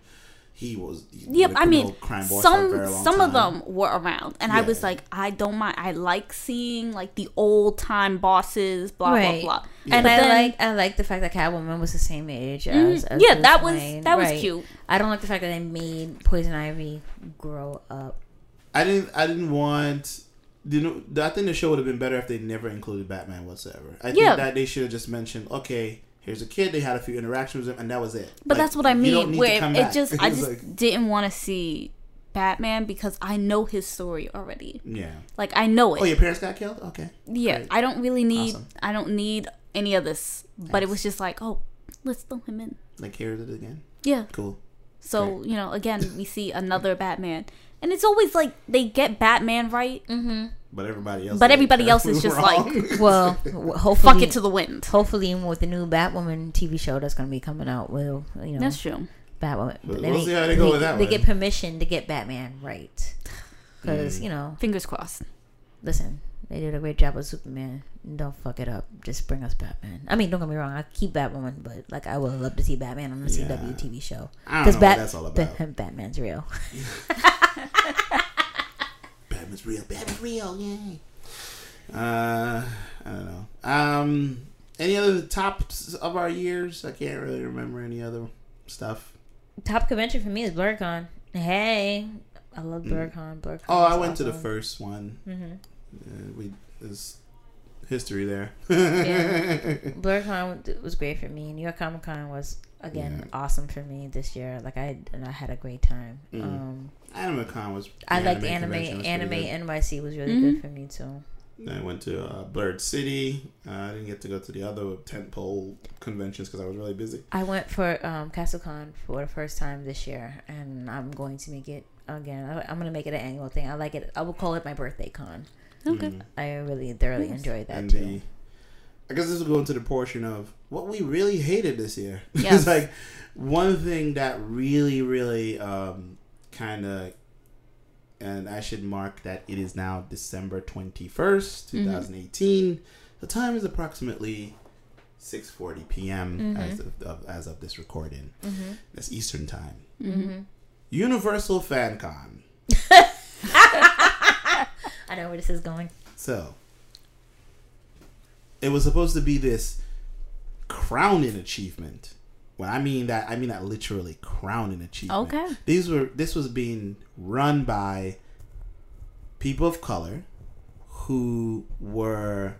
he was. Yep, I mean, criminal crime boss for a very some long some of them were around, and I was like, I don't mind. I like seeing like the old time bosses, blah Right. blah blah. And But I then- like I like the fact that Catwoman was the same age Mhm. as, as yeah, Bruce that was Wayne. that was Right. cute. I don't like the fact that they made Poison Ivy grow up. I didn't. I didn't want. You know, I think the show would have been better if they never included Batman whatsoever. I think that they should have just mentioned, okay, here's a kid. They had a few interactions with him, and that was it. But Like, that's what I you don't mean. need to Where come it back. just, I just like- didn't want to see Batman because I know his story already. yeah. Like I know it. Oh, your parents got killed. Okay. yeah, Great. I don't really need. Awesome. I don't need any of this. But it was just like, oh, let's throw him in. Like here's it again. Yeah. Cool. So you know, again, we see another Batman, and it's always like they get Batman right, Mm-hmm. But everybody else. But is everybody else is wrong. just like, Well, w- hopefully, fuck it to the wind. hopefully with the new Batwoman TV show that's going to be coming out, will you know That's true. Batwoman. We'll- they we'll see how they go with that They one. get permission to get Batman right because Mm. you know, Fingers crossed. listen, they did a great job with Superman. Don't fuck it up. Just bring us Batman. I mean, don't get me wrong. I keep Batwoman, but like I would love to see Batman on the Yeah. CW TV show because don't know what Bat- that's all about. Batman's real. Batman's real. Batman's real. Yay. Uh, I don't know. Um, any other tops of our years? I can't really remember any other stuff. Top convention for me is BlerdCon. Hey, I love BlerdCon. BlerdCon. Oh, I went to the first one. hmm Uh, we there's history there. Yeah. BlerdCon was great for me. New York Comic Con was again Yeah. awesome for me this year. Like I and I had a great time. Mm. Um, Anime Con was. I the liked anime. convention was Anime. NYC was really Mhm. good for me too. I went to uh, Blurred City. Uh, I didn't get to go to the other tentpole conventions because I was really busy. I went for um, CastleCon for the first time this year, and I'm going to make it again. I- I'm going to make it an annual thing. I like it. I will call it my birthday con. Okay. Mm. I really thoroughly Nice. enjoyed that and too. the I guess this will go into the portion of what we really hated this year. Yes. it's like one thing that really, really um, kind of, and I should mark that it is now December twenty first, two thousand eighteen. The time is approximately six forty p.m. as of, of as of this recording. Mm-hmm. That's Eastern time. Mm-hmm. Universal Fan Con. I know where this is going. So, it was supposed to be this crowning achievement. When I mean that, I mean that literally crowning achievement. Okay. These were this was being run by people of color who were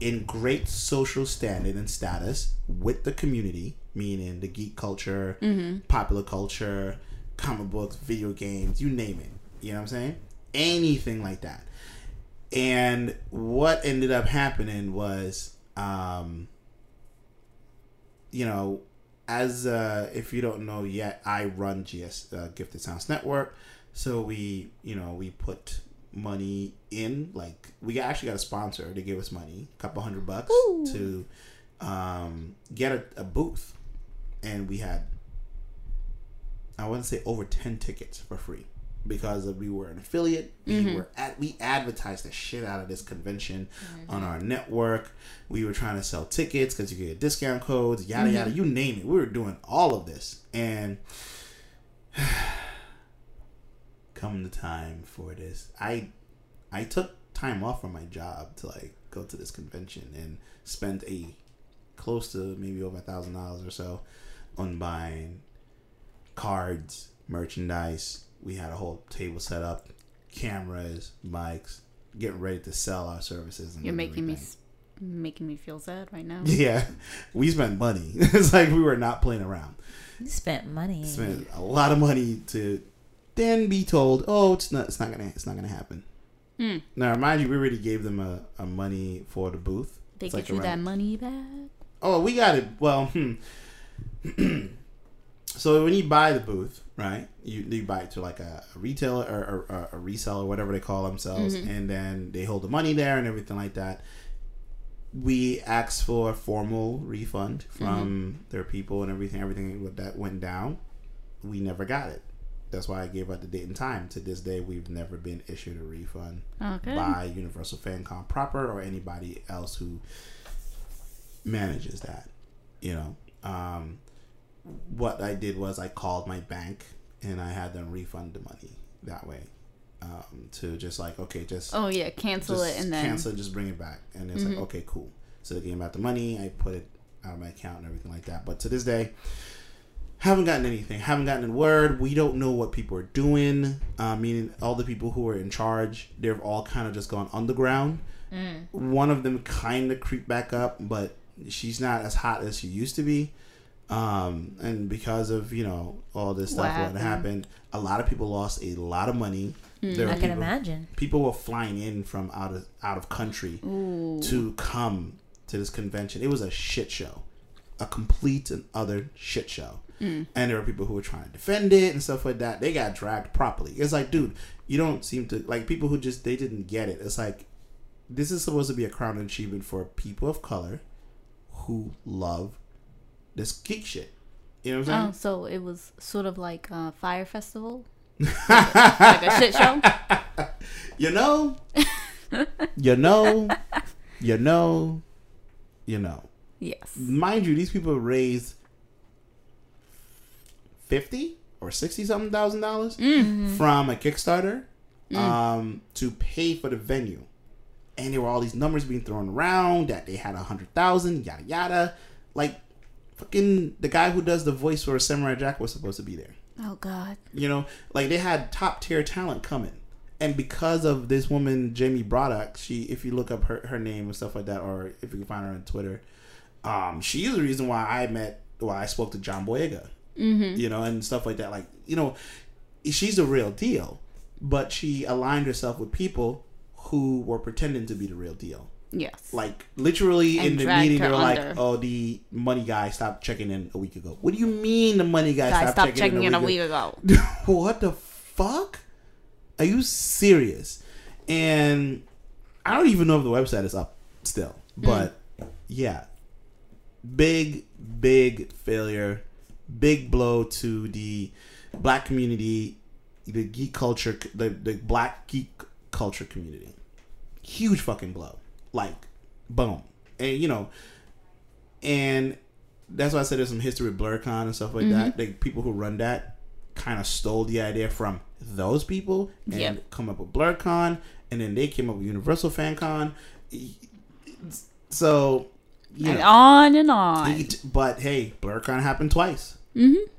in great social standing and status with the community, meaning the geek culture, mm-hmm. popular culture, comic books, video games, you name it. You know what I'm saying? Anything like that. And what ended up happening was, um, you know, as uh, if you don't know yet, I run GS uh, Gifted Sounds Network. So we, you know, we put money in. Like we actually got a sponsor. They gave us money, a couple hundred bucks, to um, get a, a booth, and we had, I want to say, over ten tickets for free because we were an affiliate. We mm-hmm. were at we advertised the shit out of this convention mm-hmm. on our network. We were trying to sell tickets because you could get discount codes, yada yada. Mm-hmm. You name it. We were doing all of this, and come the time for this, I I took time off from my job to like go to this convention and spend a close to maybe over a thousand dollars or so on buying cards, merchandise. We had a whole table set up, cameras, mics, getting ready to sell our services. And You're making me everything. s- making me feel sad right now. Yeah, we spent money. it's like we were not playing around. You spent money. Spent a lot of money to then be told, "Oh, it's not. It's not gonna. It's not gonna happen." Mm. Now, mind you, we already gave them a, a money for the booth. They It's get like you that money back. Oh, we got it. Well, hmm. so when you buy the booth, right? You, you buy it to like a, a retailer or, or, or a reseller, whatever they call themselves, and then they hold the money there and everything like that. We asked for a formal refund from their people and everything. Everything that went down, we never got it. that's why I gave out the date and time. To this day, we've never been issued a refund Okay. by Universal FanCon proper or anybody else who manages that. You know, um, what I did was I called my bank and I had them refund the money that way. Um, to just like okay, just Oh yeah, cancel it and then cancel it, just bring it back. And it's like, okay, cool. So they gave me back the money. I put it out of my account and everything like that. But to this day, haven't gotten anything. Haven't gotten a word. We don't know what people are doing. Uh, meaning all the people who are in charge, they've all kind of just gone underground. One of them kind of creeped back up, but she's not as hot as she used to be. Um, and because of you know all this stuff What that happened? happened, a lot of people lost a lot of money. Were I can people- imagine. people were flying in from out of out of country to come to this convention. It was a shit show, a complete and utter shit show. And there were people who were trying to defend it and stuff like that. They got dragged properly. It's like, dude, you don't seem to like people who just they didn't get it. It's like this is supposed to be a crown achievement for people of color who love this geek shit. You know what I'm Oh, saying? so it was sort of like a fire festival, like a shit show. You know, you know, you know, you know. Yes. mind you, these people raised fifty or sixty something thousand dollars mm-hmm. Mm-hmm. from a Kickstarter mm. um, to pay for the venue, and there were all these numbers being thrown around that they had a hundred thousand, yada yada. Like, fucking the guy who does the voice for Samurai Jack was supposed to be there. Oh God. You know, like they had top tier talent coming. And because of this woman, Jamie Broadnax, she if you look up her, her name and stuff like that, or if you can find her on Twitter, um, she is the reason why I met why I spoke to John Boyega. Mm-hmm. You know, and stuff like that. Like, you know, she's the real deal. But she aligned herself with people who were pretending to be the real deal. Yes. Like literally in the meeting, they her were like, "Oh, the money guy stopped checking in a week ago." What do you mean the money guy, Guys, stopped stop checking, checking in in a a week week ago? ago. what the fuck? Are you serious? And I don't even know if the website is up still. Hmm. But yeah. Big, big failure. Big blow to the black community, the geek culture, the, the black geek culture community. Huge fucking blow. Like, boom. And, you know, and that's why I said there's some history with BlerdCon and stuff like that. Like, people who run that kind of stole the idea from those people and Yep. come up with BlerdCon, and then they came up with Universal FanCon. So, you And know, on and on. but hey, BlerdCon happened twice. Mm-hmm.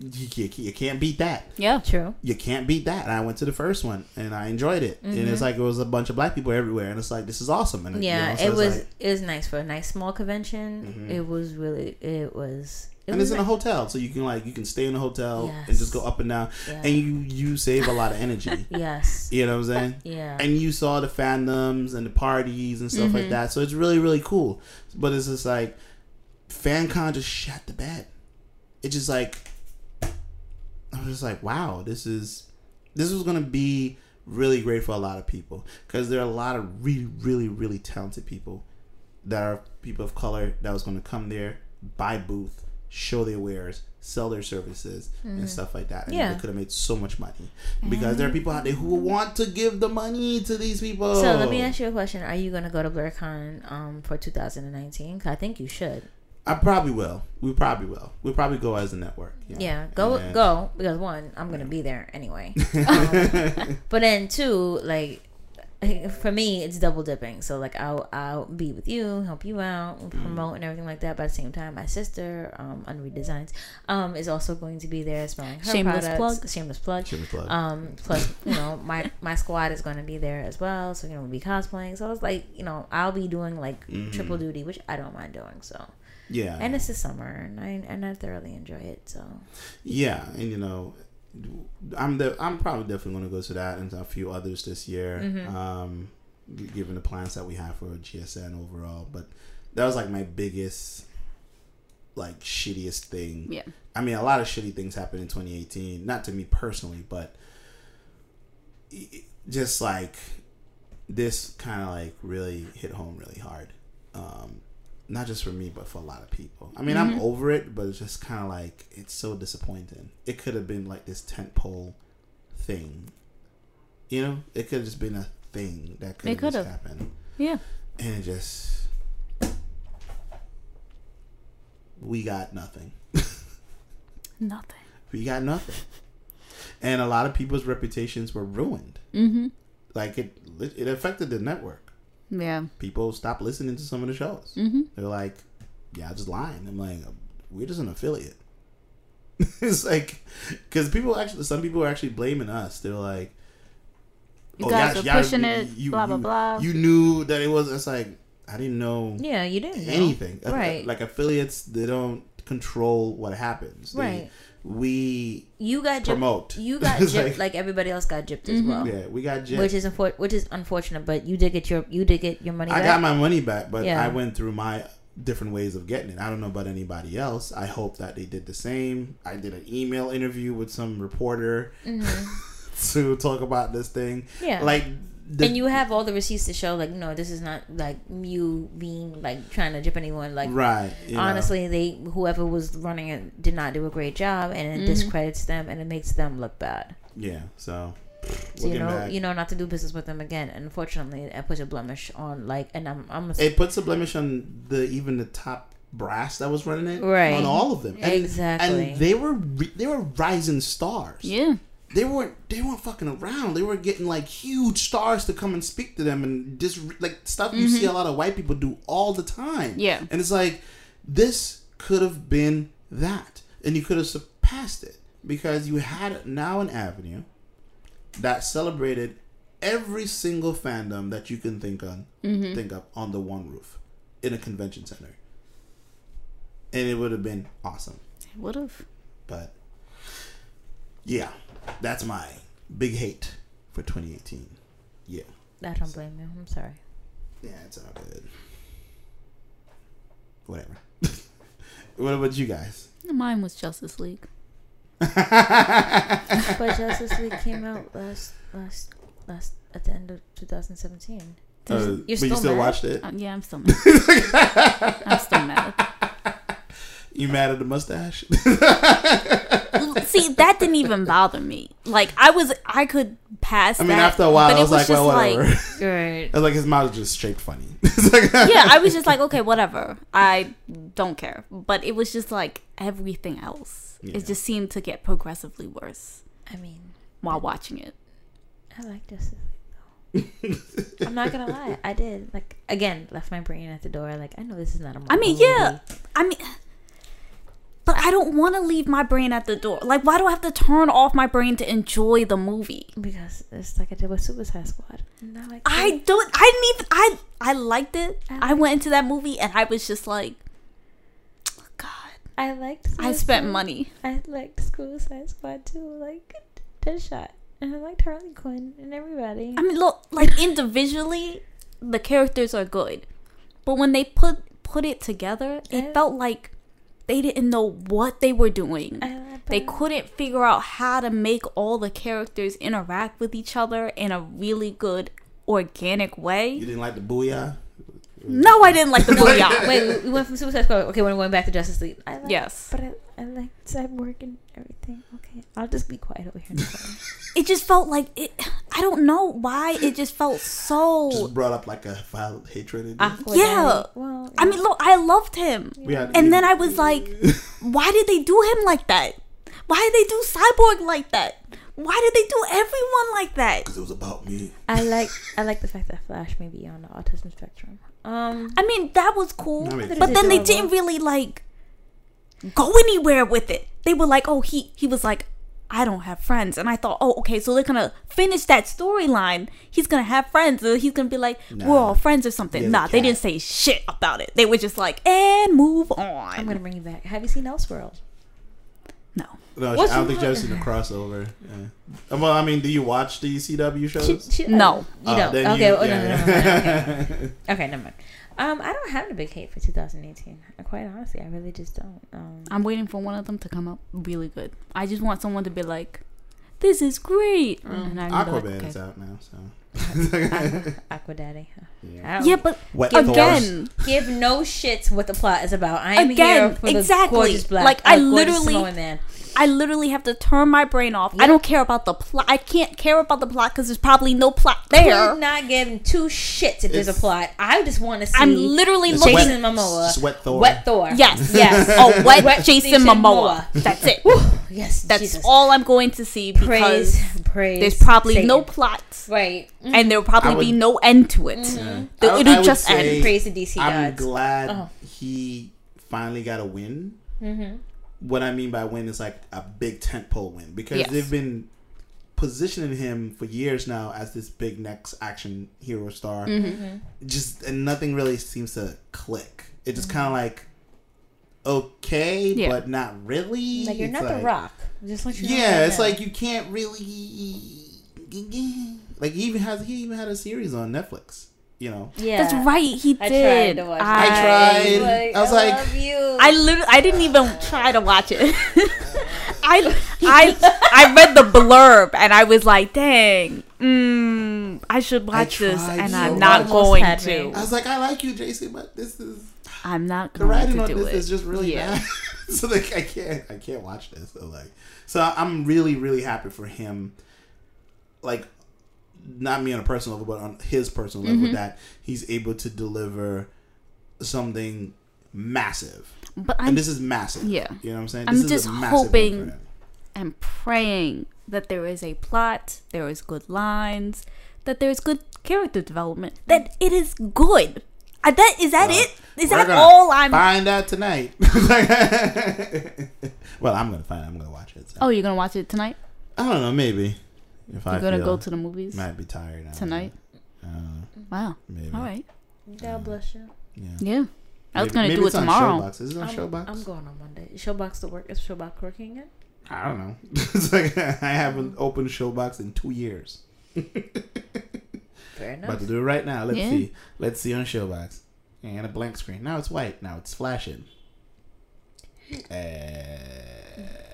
You, you, you can't beat that. Yeah. True. You can't beat that. And I went to the first one and I enjoyed it. And it's like it was a bunch of black people everywhere, and it's like this is awesome. And you Yeah, know, so it was like- it was nice for a nice small convention. It was really it was. It and was it's in a hotel, so you can like you can stay in a hotel and just go up and down, Yeah. and you you save a lot of energy. Yes. You know what I'm saying? Yeah. And you saw the fandoms and the parties and stuff Mm-hmm. like that. So it's really really cool. But it's just like FanCon just shut the bed. It just like I was just like, wow, this is this was gonna be really great for a lot of people because there are a lot of really really really talented people that are people of color that was gonna come there, buy booth, show their wares, sell their services and stuff like that. And Mm-hmm. Yeah. they could have made so much money because there are people out there who want to give the money to these people. So let me ask you a question: Are you gonna go to BlerdCon um, for 2019? 'Cause I think you should. I probably will. We probably will. We'll probably go as a network. you know. Yeah, go And- go because one, I'm gonna be there anyway. Um, but then two, like for me, it's double dipping. So like I'll I'll be with you, help you out, Mm-hmm. promote and everything like that. But at the same time, my sister, um, Unread Designs, um, is also going to be there smelling her Shameless products. plug. Shameless plug. Shameless plug. Um, plus, you know, my my squad is going to be there as well. So you know, we'll be cosplaying. So it's like, you know, I'll be doing like triple duty, which I don't mind doing. So yeah. and it's the summer, and I and I thoroughly enjoy it. So Yeah, and you know, I'm the I'm probably definitely going to go to that and a few others this year. Mm-hmm. Um, given the plans that we have for GSN overall, but that was like my biggest, like shittiest thing. Yeah. I mean, a lot of shitty things happened in 2018. Not to me personally, but i- i- just like this kind of like really hit home really hard. Um, not just for me, but for a lot of people. I mean, I'm over it, but it's just kind of like it's so disappointing. It could have been like this tent pole thing, you know. It could have just been a thing that could have happened, Yeah. and it just we got nothing. Nothing. We got nothing, and a lot of people's reputations were ruined. Mm-hmm. Like it, it affected the network. Yeah. People stop listening to some of the shows. Mm-hmm. They're like, yeah, I'm just lying. I'm like, we're just an affiliate. it's like, because people actually, some people are actually blaming us. They're like, You guys are pushing it, blah, blah, you- blah. You knew that it was. It's like I didn't know Yeah, you didn't know. anything. Right. Like affiliates, they don't control what happens. They- Right. We You got gypped. promote. You got gypped like- like, everybody else got gypped as well. yeah, we got gypped. Which is unfor- which is unfortunate, but you did get your you did get your money back. I back. got my money back, but Yeah. I went through my different ways of getting it. I don't know about anybody else. I hope that they did the same. I did an email interview with some reporter to talk about this thing. Mm-hmm. Yeah. Like, the, and you have all the receipts to show, like, no, this is not like you being like trying to jip anyone. Like, right? you know. honestly, they whoever was running it did not do a great job, and Mm-hmm. it discredits them and it makes them look bad. yeah. So, So you know, back, you know, not to do business with them again. And unfortunately, it puts a blemish on like, and I'm, I'm a, it puts a blemish on the even the top brass that was running it, Right. On all of them, and, Exactly. And they were re- they were rising stars. Yeah. They weren't they weren't fucking around. They were getting like huge stars to come and speak to them and just like stuff you see mm-hmm. a lot of white people do all the time. Yeah. and it's like this could have been that, and you could have surpassed it because you had now an avenue that celebrated every single fandom that you can think on mm-hmm. think of on the one roof in a convention center, and it would have been awesome. It would have. But yeah, that's my big hate for 2018. Yeah, I don't blame you. I'm sorry. yeah, it's all good. Whatever. what about you guys? Mine was Justice League. But Justice League came out last last last at the end of 2017. Uh, You're but you still still mad? watched it? Uh, yeah, I'm still mad. I'm still mad. You mad at the mustache? See, that didn't even bother me. Like I was, I could pass. I mean, that, after a while, but I it was, like, well, just whatever. Right. I was like, his mouth was just shaped funny. Like- yeah, I was just like, okay, whatever. I don't care. But it was just like everything else. Yeah. It just seemed to get progressively worse I mean, while watching it. I like Justice League though. I'm not gonna lie, I did. Like again, left my brain at the door. Like I know this is not a. I mean, yeah. movie. I mean, but I don't want to leave my brain at the door. Like, why do I have to turn off my brain to enjoy the movie? because it's like I did with Suicide Squad. And I like. I don't. I didn't even. I I liked it. I went into that movie and I was just like, God. I liked. I spent money. I liked Suicide Squad too. Like Deadshot, and I liked Harley Quinn and everybody. I mean, look, like individually, the characters are good, but when they put put it together, it Yeah. felt like they didn't know what they were doing. I like They couldn't figure out how to make all the characters interact with each other in a really good organic way. you didn't like the booyah? No, I didn't like the booyah. Wait, we- we went from Suicide Squad. Okay, we're going back to Justice League. I like, Yes. but I, I like Cyborg and everything. Okay, I'll just be quiet over here. It just felt like it. I don't know why it just felt so. Just brought up like a violent hatred. in you. Aqua Yeah. I mean, look, I loved him. We had- And then I was like, why did they do him like that? Why did they do Cyborg like that? Why did they do everyone like that? because it was about me. I like I like the fact that Flash may be on the autism spectrum. Um, I mean, that was cool. I mean- but then they didn't really like go anywhere with it. They were like, oh, he he was like, I don't have friends, and I thought, oh, okay, so they're gonna finish that storyline. He's gonna have friends, or he's gonna be like, we're all friends or something. He Nah, they cat. didn't say shit about it. They were just like, and move on. I'm gonna bring you back. Have you seen Elseworld? no. No, What's I don't think wrong? you've seen the crossover. Yeah. Well, I mean, do you watch the CW shows? She- she- No. you Oh, don't. Ah, then Okay, you- oh, no, yeah, no, no, no, yeah. no, okay. okay, never mind. Um, I don't have a big hate for 2018. Quite honestly, I really just don't. Um, I'm waiting for one of them to come up really good. I just want someone to be like, "This is great," and I'm gonna be like, Aquaman okay. is out now, so Aqua Daddy. Yeah. Yeah, but Wet Thors. again, give no shits what the plot is about. I am Again, here for the exactly. gorgeous black, Like, I uh, gorgeous literally- man. I literally have to turn my brain off. I don't care about the plot. I can't care about the plot because there's probably no plot there. Could not giving two shits if there's a plot. I just want to see. I'm literally It's looking. Jason Momoa. it's wet Thor. Wet Thor. Yes, Yes. Oh, wet, Wet Jason, Jason Momoa. Momoa. That's it. Yes. That's Jesus. all I'm going to see because Praise. Praise. there's probably Satan. no plot Right. Mm-hmm. and there'll probably would- be no end to it. Mm-hmm. Yeah. The- I- it'll I would just end. Praise the DC I'm gods. glad Oh. he finally got a win. Mm-hmm. What I mean by win is like a big tentpole win because Yes. they've been positioning him for years now as this big next action hero star. Mm-hmm. Just and nothing really seems to click. It just kind of like okay, Yeah. but not really. Like you're It's not like- the Rock. Just let you Yeah, right it's now. like you can't really like he even has he even had a series on Netflix. You know, yeah. That's right. He I did. tried to watch. I it. tried. I was like- love you. I literally, I didn't even try to watch it. I, I, I read the blurb and I was like, "Dang, mm, I should watch this," and so I'm not Almost going had to. I was like, I like you, Jason, but this is I'm not the going writing to on do this it. is just really Yeah. bad. so like, I can't, I can't watch this. So like, so I'm really, really happy for him. Like, not me on a personal level, but on his personal Mm-hmm. level, that he's able to deliver something massive. But I'm, and this is massive. yeah. you know what I'm saying. I'm This is a just hoping- and praying that there is a plot, there is good lines, that there is good character development, that it is good. Uh, that is that Well, it? Is that all I'm? find out tonight? well, I'm gonna find. I'm gonna watch it. So. Oh, you're gonna watch it tonight? I don't know. Maybe if I You're gonna go to the movies might be tired now, tonight? Uh, Wow. maybe. All right. God bless you. Yeah. Yeah. I was Maybe- gonna maybe do it tomorrow. Showbox. Is it on I'm, Showbox? I'm going on Monday. Showbox to work. Is Showbox working yet? I don't know. it's like I haven't opened Showbox in two years. Fair enough. About to do it right now. Let's Yeah. see. Let's see on Showbox. And a blank screen. Now it's white. Now it's flashing. Uh,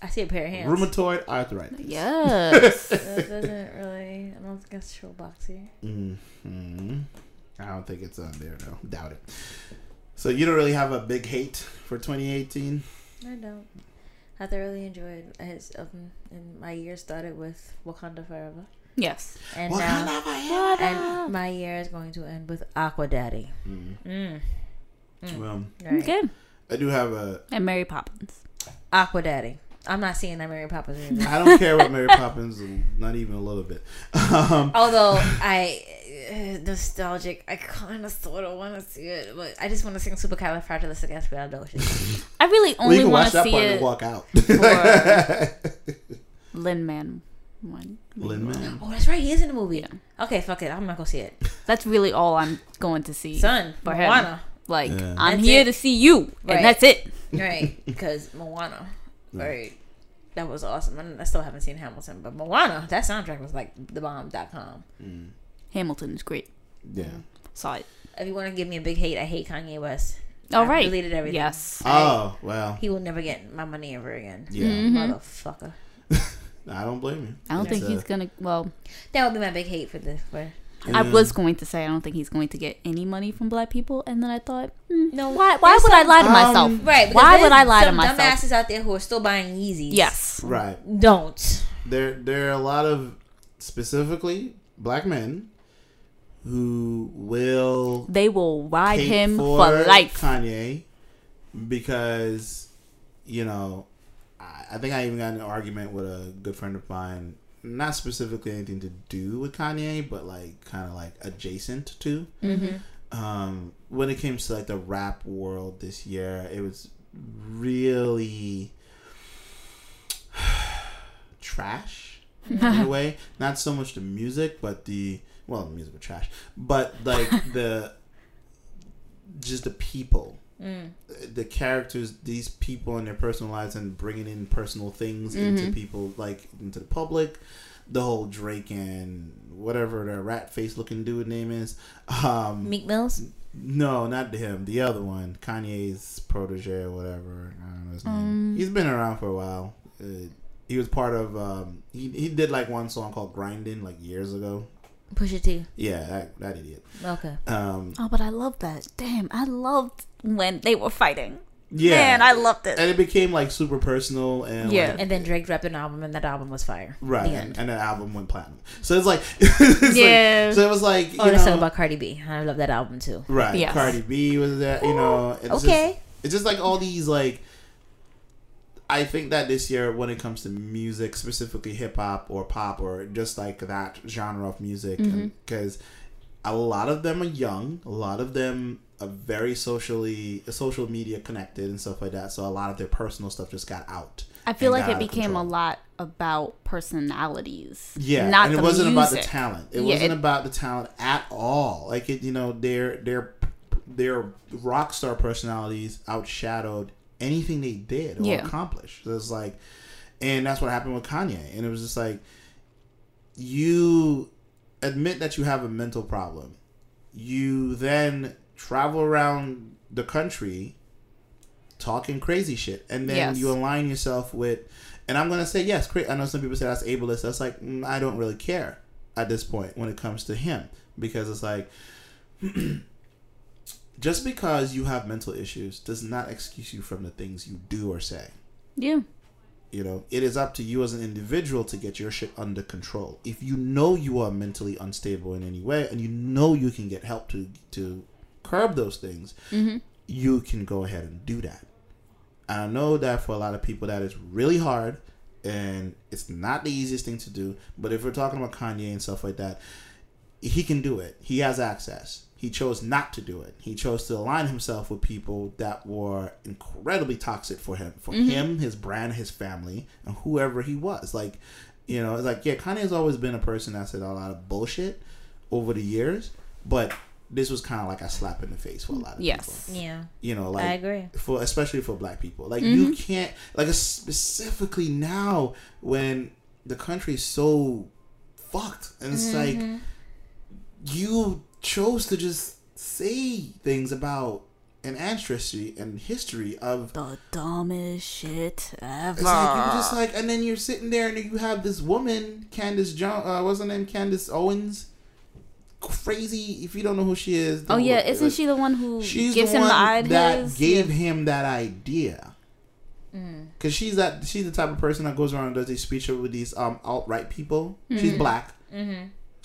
I see a pair of hands. rheumatoid arthritis. Yes. that doesn't really. I don't think it's Showbox here. hmm I don't think it's on there though. Doubt it. So you don't really have a big hate for 2018. I don't. I thoroughly enjoyed his um, and my year started with Wakanda Forever, yes. and Wakanda now forever. and my year is going to end with Aqua Daddy. Mm. Mm. Well, Right. Good. I do have a. And Mary Poppins. Aqua Daddy. I'm not seeing that Mary Poppins movie. I don't care about Mary Poppins, not even a little bit. Um, Although I uh, nostalgic, I kind of sort of want to see it, but I just want to sing Supercalifragilisticexpialidocious. I really only you can want watch to that see part and it walk out. for Lin Man one. Lin Man. oh, that's right, he is in the movie. Okay, fuck it, I'm not gonna see it. That's really all I'm going to see. Son, For him. Moana, Like Yeah. I'm That's here it. to see you, Right. and that's it. right? Because Moana, right? That was awesome. And I still haven't seen Hamilton, but Moana, that soundtrack was like the bomb.com. Mm. Hamilton is great. Yeah. Saw it. If you want to give me a big hate, I hate Kanye West. All I right. deleted everything. Yes. Oh well. He will never get my money ever again. Yeah. Mhm. Motherfucker. I don't blame you. I don't It's, think uh, he's gonna. Well, That would be my big hate for this. For I was going to say I don't think he's going to get any money from black people, and then I thought, hmm, No, why? Why there's would I lie to um, myself? right. Why would I lie to some myself? Dumbasses out there who are still buying Yeezys. Yes. Right. Don't. There there are a lot of specifically black men who will They will ride him for, life. Kanye because you know I, I think I even got in an argument with a good friend of mine, not specifically anything to do with Kanye, but like kind of like adjacent to. Mm-hmm. Um, when it came to like the rap world this year, it was really trash in a way. Not so much the music, but the well, the music was trash, but like the just the people, Mm. the characters, these people in their personal lives, and bringing in personal things into Mhm. people, like into the public. The whole Drake and whatever the rat face looking dude name is. Um, Meek Mills. no, not him. The other one, Kanye's protege or whatever. I don't know his name. Um, He's been around for a while. Uh, He was part of. Um, he he did like one song called "Grinding" like years ago. Pusha T. Yeah, that, that idiot. Okay. Um, Oh, but I love that. Damn, I loved when they were fighting. yeah, Man, I loved it. and it became like super personal and Yeah. like, And then Drake dropped an album, and that album was fire. right, The and, end. and the album went platinum. So it's like, it's like- Yeah. so it was like, you Oh, let's know, talk about Cardi B. I love that album too. right. Yes. Cardi B was that. You know, it's Okay. Just, it's just like all these like. I think that this year, when it comes to music, specifically hip hop or pop or just like that genre of music, mm-hmm. because a lot of them are young, a lot of them are very socially, social media connected and stuff like that. So a lot of their personal stuff just got out. I feel like it became a lot about personalities. Yeah, not and it the wasn't about the music. talent. It Yeah, wasn't it- about the talent at all. Like it, you know, their their their rock star personalities outshadowed anything they did or Yeah. accomplished. So it's like, and that's what happened with Kanye. And it was just like, you admit that you have a mental problem. You then travel around the country talking crazy shit, and then Yes. you align yourself with. And I'm gonna say yes. I know some people say that's ableist. That's like mm, I don't really care at this point when it comes to him because it's like just because you have mental issues does not excuse you from the things you do or say. Yeah. You know, it is up to you as an individual to get your shit under control. If you know you are mentally unstable in any way, and you know you can get help to to curb those things, mm-hmm. you can go ahead and do that. And I know that for a lot of people, that is really hard, and it's not the easiest thing to do. But if we're talking about Kanye and stuff like that, he can do it. He has access. He chose not to do it. He chose to align himself with people that were incredibly toxic for him, for mm-hmm. him, his brand, his family, and whoever he was. Like, you know, it's like yeah, Kanye has always been a person that said a lot of bullshit over the years, but this was kind of like a slap in the face for a lot of Yes. people. Yes. Yeah. You know, like I agree. for especially for black people. Like you mm-hmm. can't like specifically now when the country is so fucked and it's like mm-hmm. you chose to just say things about an ancestry and history of The dumbest shit ever. it's like you're just like and then you're sitting there and you have this woman Candace John uh, what's her name Candace Owens crazy if you don't know who she is oh yeah, isn't like, she the one who she's gives the him one the idea that his? gave him that idea. Cause she's that she's the type of person that goes around and does these speeches with these um alt right people. She's black.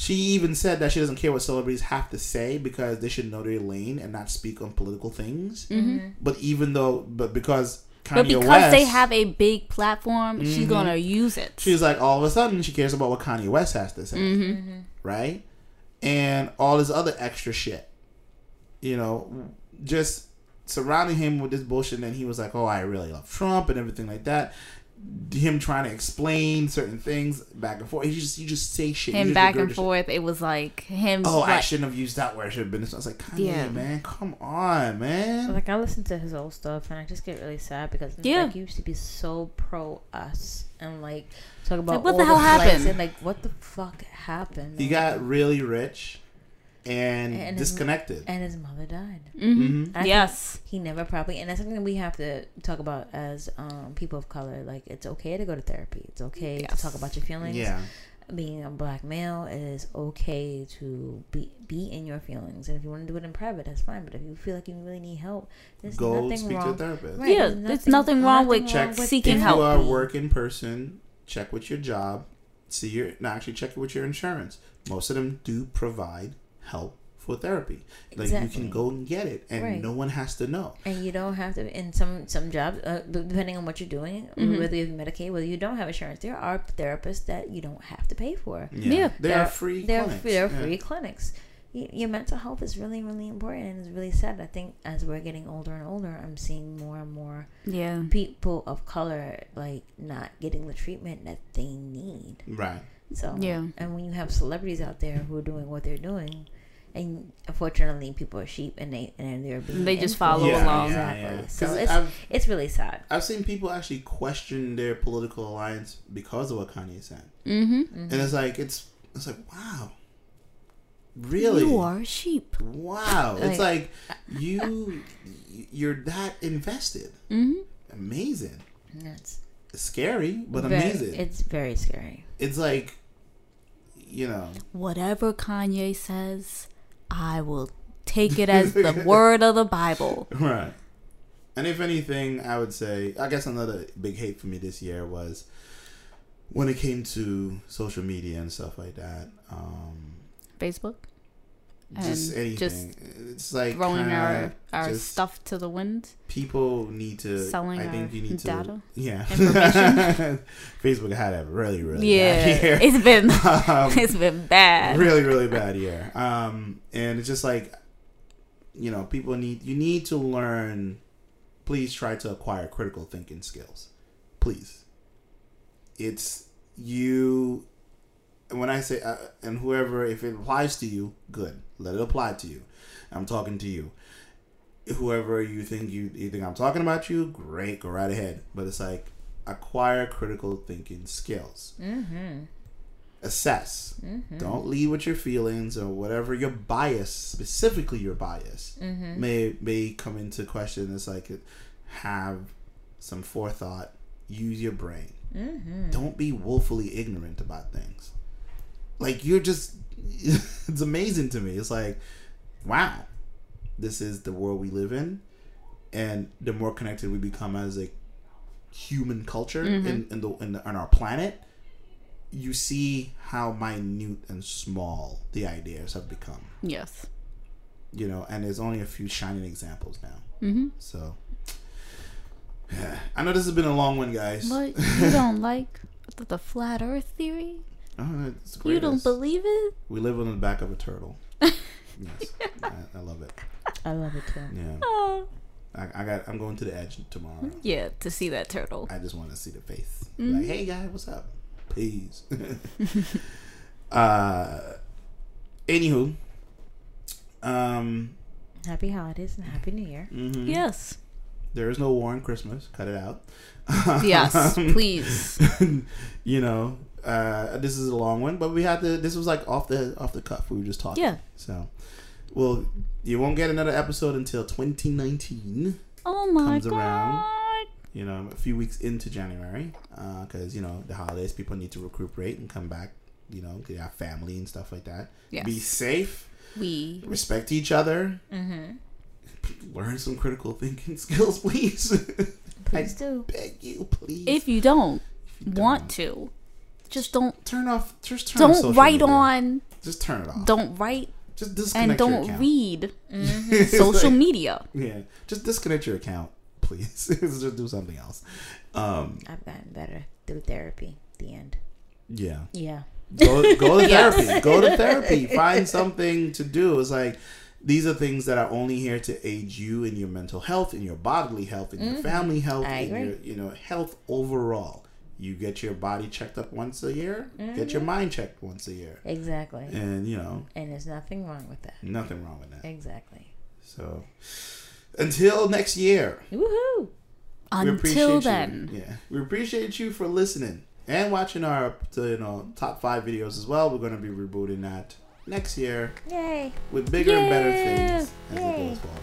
She even said that she doesn't care what celebrities have to say because they should know their lane and not speak on political things. Mm-hmm. Mm-hmm. But even though, but because Kanye But because West, they have a big platform, she's mm-hmm. gonna use it. she's like all of a sudden she cares about what Kanye West has to say, Mm-hmm. right? And all this other extra shit, you know, just surrounding him with this bullshit. And then he was like, "Oh, I really love Trump" and everything like that. Him trying to explain certain things back and forth. He just you just say shit. Him back and regurgitate. forth. It was like him. Oh, I shouldn't have used that word. I should have been. I was like, Kanye, Yeah. man, come on, man. Like I listen to his old stuff and I just get really sad because Yeah. like he used to be so pro us and like talk about what the all hell flags happened? and like what the fuck happened. He got really rich and, And his- disconnected. and his mother died. hmm I think yes. he never probably and that's something that we have to talk about as um, people of color. Like it's okay to go to therapy. It's okay Yes. to talk about your feelings. Yeah. Being a black male, it is okay to be be in your feelings, and if you want to do it in private, that's fine. But if you feel like you really need help, there's Go nothing speak wrong. to a therapist. Right, Yeah, there's nothing wrong with check seeking if help. you are a working person check with your job see your no actually check it with your insurance most of them do provide help for therapy like you can go and get it and Right. no one has to know And you don't have to in some some jobs, uh, depending on what you're doing, Mm-hmm. whether you have Medicaid, whether you don't have insurance, there are therapists that you don't have to pay for. Yeah. there are free There are, clinics. there are Yeah. free clinics. Y- Your mental health is really, really important, and it's really sad. I think as we're getting older and older, I'm seeing more and more Yeah. people of color like not getting the treatment that they need. right So Yeah. and when you have celebrities out there who are doing what they're doing, and unfortunately people are sheep and they and they're being They just influenced. follow Yeah, along. yeah, Exactly. yeah. So 'Cause it's I've, it's really sad. I've seen people actually question their political alliance because of what Kanye said Mm-hmm. and it's like it's it's like wow really You are a sheep. wow it's Like- like you you're that invested Mm-hmm. amazing That's scary but Very- amazing. It's very scary. it's like, you know, Whatever Kanye says, I will take it as the word of the Bible. right. And if anything, I would say, I guess another big hate for me this year was when it came to social media and stuff like that. Um, Facebook just And anything. just it's like throwing our our stuff to the wind. people need to Selling I think our you need to data? yeah Facebook had a really really Yeah, bad year. it's been Um, it's been bad. really really bad year um and it's just like you know people need you need to learn please try to acquire critical thinking skills please it's you and when i say uh, and whoever if it applies to you good let it apply to you i'm talking to you whoever you think you you think i'm talking about you great go right ahead but it's like acquire critical thinking skills Mm-hmm. assess. Mm-hmm. Don't lead with your feelings or whatever your bias, specifically your bias, mm-hmm. may may come into question. It's like have some forethought. Use your brain. Mm-hmm. Don't be woefully ignorant about things. Like you're just, it's amazing to me. It's like, wow, this is the world we live in, and the more connected we become as a human culture in, in the in, the, on our planet, you see how minute and small the ideas have become. Yes. You know, and there's only a few shining examples now. Mm-hmm. So, I know this has been a long one, guys. But you don't like the flat Earth theory? Oh, it's You don't believe it? We live on the back of a turtle. yes, I, I love it. I love it too. Yeah, Oh. I, I got. I'm going to the edge tomorrow. Yeah, to see that turtle. I just want to see the face. Mm-hmm. Like, hey guy, what's up? Peace. uh, anywho, um, Happy holidays and happy New Year. mhm. Yes. there is no war on Christmas. Cut it out. Yes, please. you know, uh, this is a long one, but we had to. This was like off the off the cuff. We were just talking. Yeah. So, well, you won't get another episode until 2019. Oh my Comes god. around. You know, a few weeks into January, because you know the holidays, people need to recuperate and come back. You know, they have family and stuff like that. Yes. Be safe. We Respect each other. Mm-hmm. Learn some critical thinking skills, please. Please I do. beg you, please. if you don't If you want don't, to, just don't turn off. Just turn. don't social write media. on Just turn it off. don't write Just disconnect and don't account. read It's social like- media. Yeah, just disconnect your account, please. just do something else. Um, I've gotten better through therapy. The end. yeah, Yeah. go go to therapy. Go to therapy. Find something to do. It's like these are things that are only here to aid you in your mental health, in your bodily health, in your family health, I in agree. your you know health overall. You get your body checked up once a year. Get your mm-hmm. mind checked once a year, Exactly. and you know And there's nothing wrong with that. nothing wrong with that. Exactly. So until next year. Woohoo! Until you. then, yeah, we appreciate you for listening and watching our you know top five videos as well. We're going to be rebooting that next year Yay. with bigger and better things as it Yay. goes forward.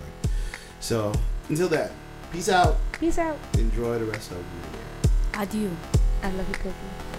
So until then, peace out. Peace out. Enjoy the rest of your year. adieu. I love you, Cookie.